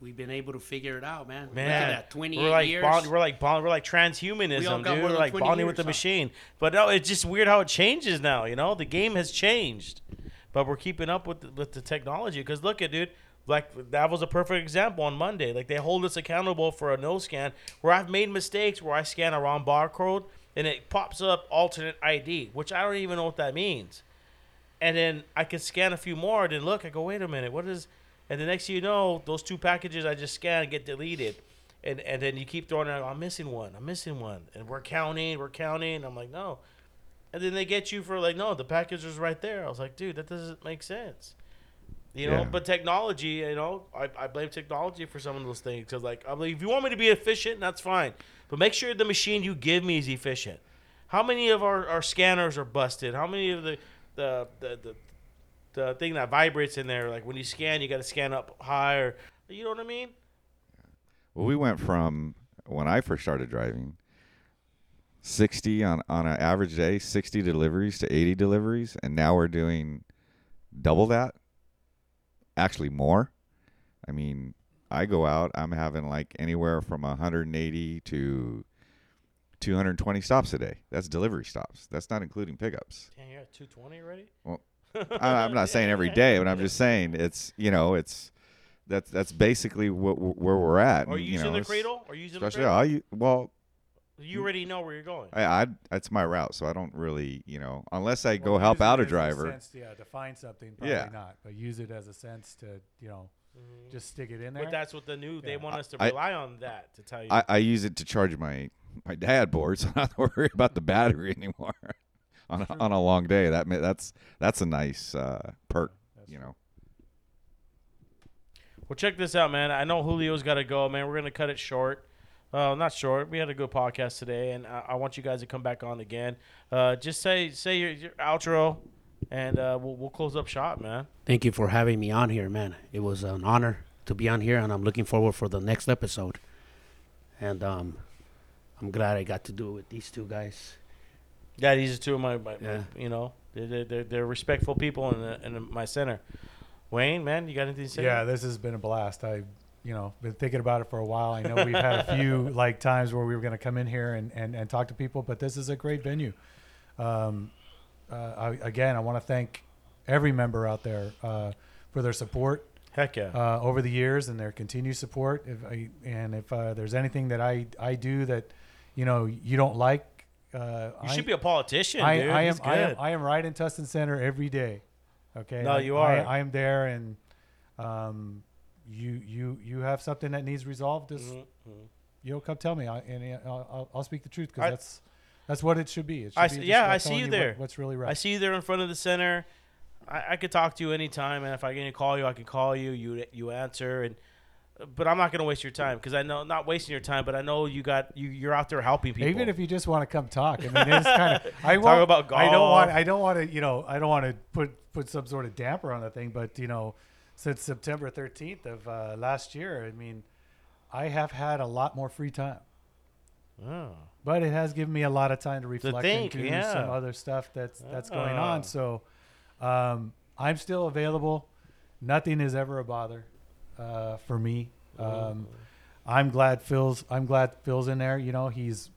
We've been able to figure it out, man. Man, Look at that, 28 we're like years. bond, we're like bond, we're like transhumanism, got dude. We're like 20 bonding with the machine. But no, it's just weird how it changes now. You know, the game has changed, but we're keeping up with the, with the technology. Because look at dude, like that was a perfect example on Monday. Like they hold us accountable for a no scan where I've made mistakes where I scan a wrong barcode and it pops up alternate ID, which I don't even know what that means. And then I could scan a few more. Then look, I go, wait a minute, what is? And the next thing you know, those two packages I just scanned get deleted. And, and then you keep throwing out, I'm missing one, I'm missing one. And we're counting, we're counting. I'm like, no. and then they get you for like, no, the package is right there. I was like, dude, that doesn't make sense. You know, Yeah. but technology, you know, I, I blame technology for some of those things because, like, I'm like, if you want me to be efficient, that's fine, but make sure the machine you give me is efficient. How many of our, our scanners are busted? How many of the the, the the the thing that vibrates in there, like when you scan, you got to scan up higher. you know what I mean? Well, we went from when I first started driving, sixty on on an average day, sixty deliveries to eighty deliveries, and now we're doing double that. Actually, more. I mean, I go out, I'm having like anywhere from 180 to 220 stops a day. That's delivery stops. That's not including pickups. Damn, you're at 220 already. Well, I'm not saying every day, but I'm just saying it's you know it's that's that's basically what, where we're at. Are and, you you using know, the cradle? Are you using the Especially, cradle? I u- well, You already know where you're going. I, I that's my route, so I don't really, you know, unless I go help out a as driver. sense, yeah, to find something, probably Yeah. not. But use it as a sense to, you know, mm-hmm. just stick it in there. But that's what the new. They Yeah. want us to I- rely on that to tell you. I, I use it to charge my my DIAD board, so *laughs* I don't worry about the battery *laughs* anymore. On a, on a long day, that ma- that's that's a nice uh, perk, you know. well, check this out, man. I know Julio's got to go, man. We're gonna cut it short. Uh, not short. We had a good podcast today, and I, I want you guys to come back on again. Uh, just say say your, your outro, and uh, we'll we'll close up shop, man. Thank you for having me on here, man. It was an honor to be on here, and I'm looking forward for the next episode. And um, I'm glad I got to do it with these two guys. Yeah, these are two of my, my, my- you know, they're, they're, they're respectful people in, the, in my center. Wayne, man, you got anything to say? yeah, this has been a blast. I, you know, been thinking about it for a while. I know we've had a few *laughs* like times where we were going to come in here and, and, and talk to people, but this is a great venue. Um, uh, I, again, I want to thank every member out there uh, for their support Heck yeah. uh, over the years and their continued support. If I, and if uh, there's anything that I, I do that, you know, you don't like, uh, you I, should be a politician, I, dude. I am I am. I am right in Tustin Center every day. Okay. No, you are. I am there, and um, you you you have something that needs resolved. Just Mhm, mhm. you know, come tell me, I, and I'll, I'll, I'll speak the truth because that's that's what it should be. It should I be yeah, I see you what- there. what's really right? I see you there in front of the center. I, I could talk to you anytime, and if I get to call you, I can call you. You you answer, and but I'm not gonna waste your time because I know not wasting your time, but I know you got you you're out there helping people. Even if you just want to come talk, I mean, it's kind of. *laughs* I won't, about I don't want. I don't want to. You know, I don't want to put put some sort of damper on the thing. But you know, since September 13th of uh, last year, I mean, I have had a lot more free time. Oh. But it has given me a lot of time to reflect think, and do yeah. some other stuff that's that's going Ah. on. So um, I'm still available. Nothing is ever a bother uh, for me. Um, I'm glad Phil's. I'm glad Phil's in there. You know, he's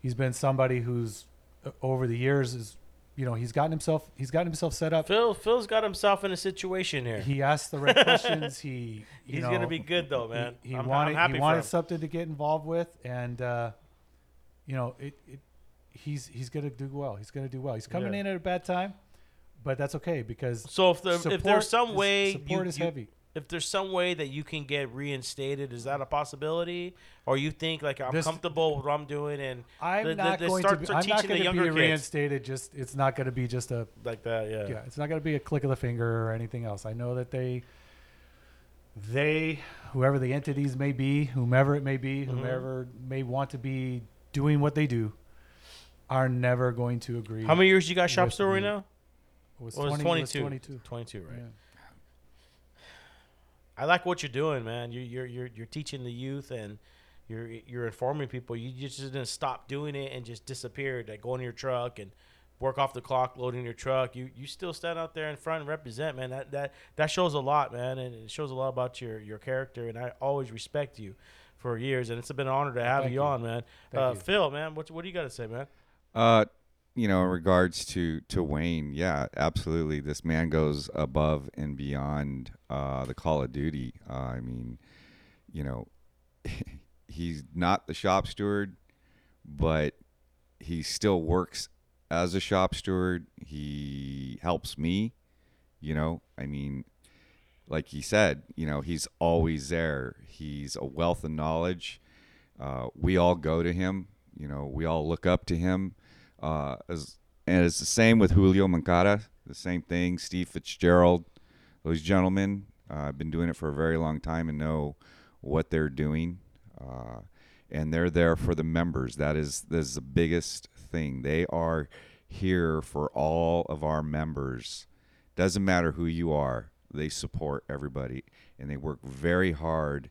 he's been somebody who's uh, over the years is you know he's gotten himself he's gotten himself set up. Phil Phil's got himself in a situation here. He asked the right *laughs* questions. He He's know, gonna be good though, he- man. He, I'm, wanted I'm he wanted him. something to get involved with, and uh, you know it, it. He's he's gonna do well. He's gonna do well. He's coming Yeah. in at a bad time, but that's okay because So if there, if there's some way support you, is you- heavy. If there's some way that you can get reinstated, is that a possibility? Or you think like I'm This- comfortable with what I'm doing and I'm the- the- not they going start, to. Be, start I'm not teaching the going to younger be kids reinstated. Just it's not going to be just a like that? Yeah. yeah. It's not going to be a click of the finger or anything else. I know that they they whoever the entities may be, whomever it may be, Mm-hmm. whomever may want to be doing what they do, are never going to agree. How many years you got shop with store right me. now? It was, Well, it was 20, it was 22. 22. 22, right? Yeah. I like what you're doing, man. You, you're you're you're teaching the youth and you're you're informing people. You just didn't stop doing it and just disappeared. Like go in your truck and work off the clock, loading your truck. You you still stand out there in front and represent, man. That that that shows a lot, man, and it shows a lot about your your character. And I always respect you for years, and it's been an honor to have Thank you, you. on, man. Thank uh, you. Phil, man, what what do you got to say, man? Uh, you know, in regards to to Wayne, yeah, absolutely. This man goes above and beyond uh, the Call of Duty. Uh, I mean, you know, *laughs* he's not the shop steward, but he still works as a shop steward. He helps me. You know, I mean, like he said, you know, he's always there. He's a wealth of knowledge. Uh, we all go to him. You know, we all look up to him. Uh, as and it's the same with Julio Moncada. The same thing. Steve Fitzgerald, those gentlemen. Uh, I've been doing it for a very long time and know what they're doing. Uh, and they're there for the members. That is, that is the biggest thing. They are here for all of our members. Doesn't matter who you are, they support everybody and they work very hard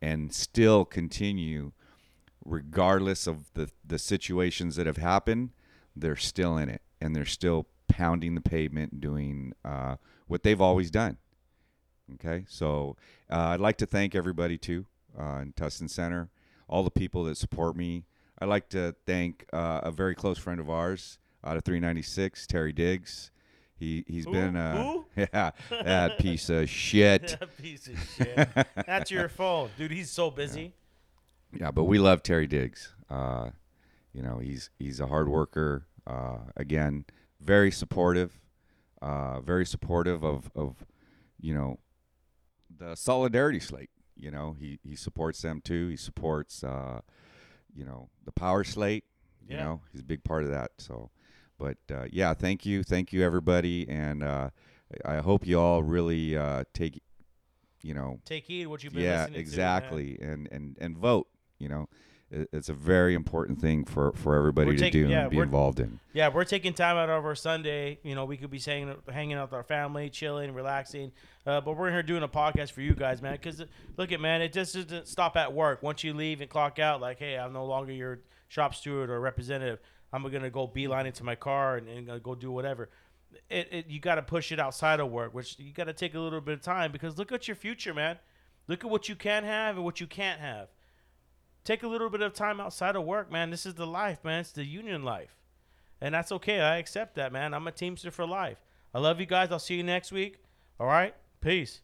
and still continue regardless of the, the situations that have happened, they're still in it and they're still pounding the pavement doing uh, what they've always done. Okay, so uh, I'd like to thank everybody too uh, in Tustin Center, all the people that support me. I'd like to thank uh, a very close friend of ours out of 396, Terry Diggs. He he's Who? been uh, *laughs* yeah that piece of *laughs* shit. that Piece of shit. That's your *laughs* phone, dude. He's so busy. Yeah, but we love Terry Diggs. Uh, you know, he's he's a hard worker. Uh, again, very supportive. Uh, very supportive of of you know the solidarity slate. You know, he he supports them too. He supports uh, you know the power slate. You Yeah. know, he's a big part of that. So, but uh, yeah, thank you, thank you everybody, and uh, I hope you all really uh, take you know Take heed what you've been yeah listening to. exactly and and and vote you know it's a very important thing for for everybody We're to taking- do yeah, and be involved in Yeah, we're taking time out of our Sunday. You know, we could be saying, hanging out with our family, chilling, relaxing. Uh, but we're here doing a podcast for you guys, man. Because look at man, it just doesn't stop at work. Once you leave and clock out, like, hey, I'm no longer your shop steward or representative. I'm gonna go beeline into my car and, and go do whatever. It, it you got to push it outside of work, which you got to take a little bit of time because look at your future, man. Look at what you can have and what you can't have. Take a little bit of time outside of work, man. This is the life, man. It's the union life. And that's okay. I accept that, man. I'm a Teamster for life. I love you guys. I'll see you next week. All right? Peace.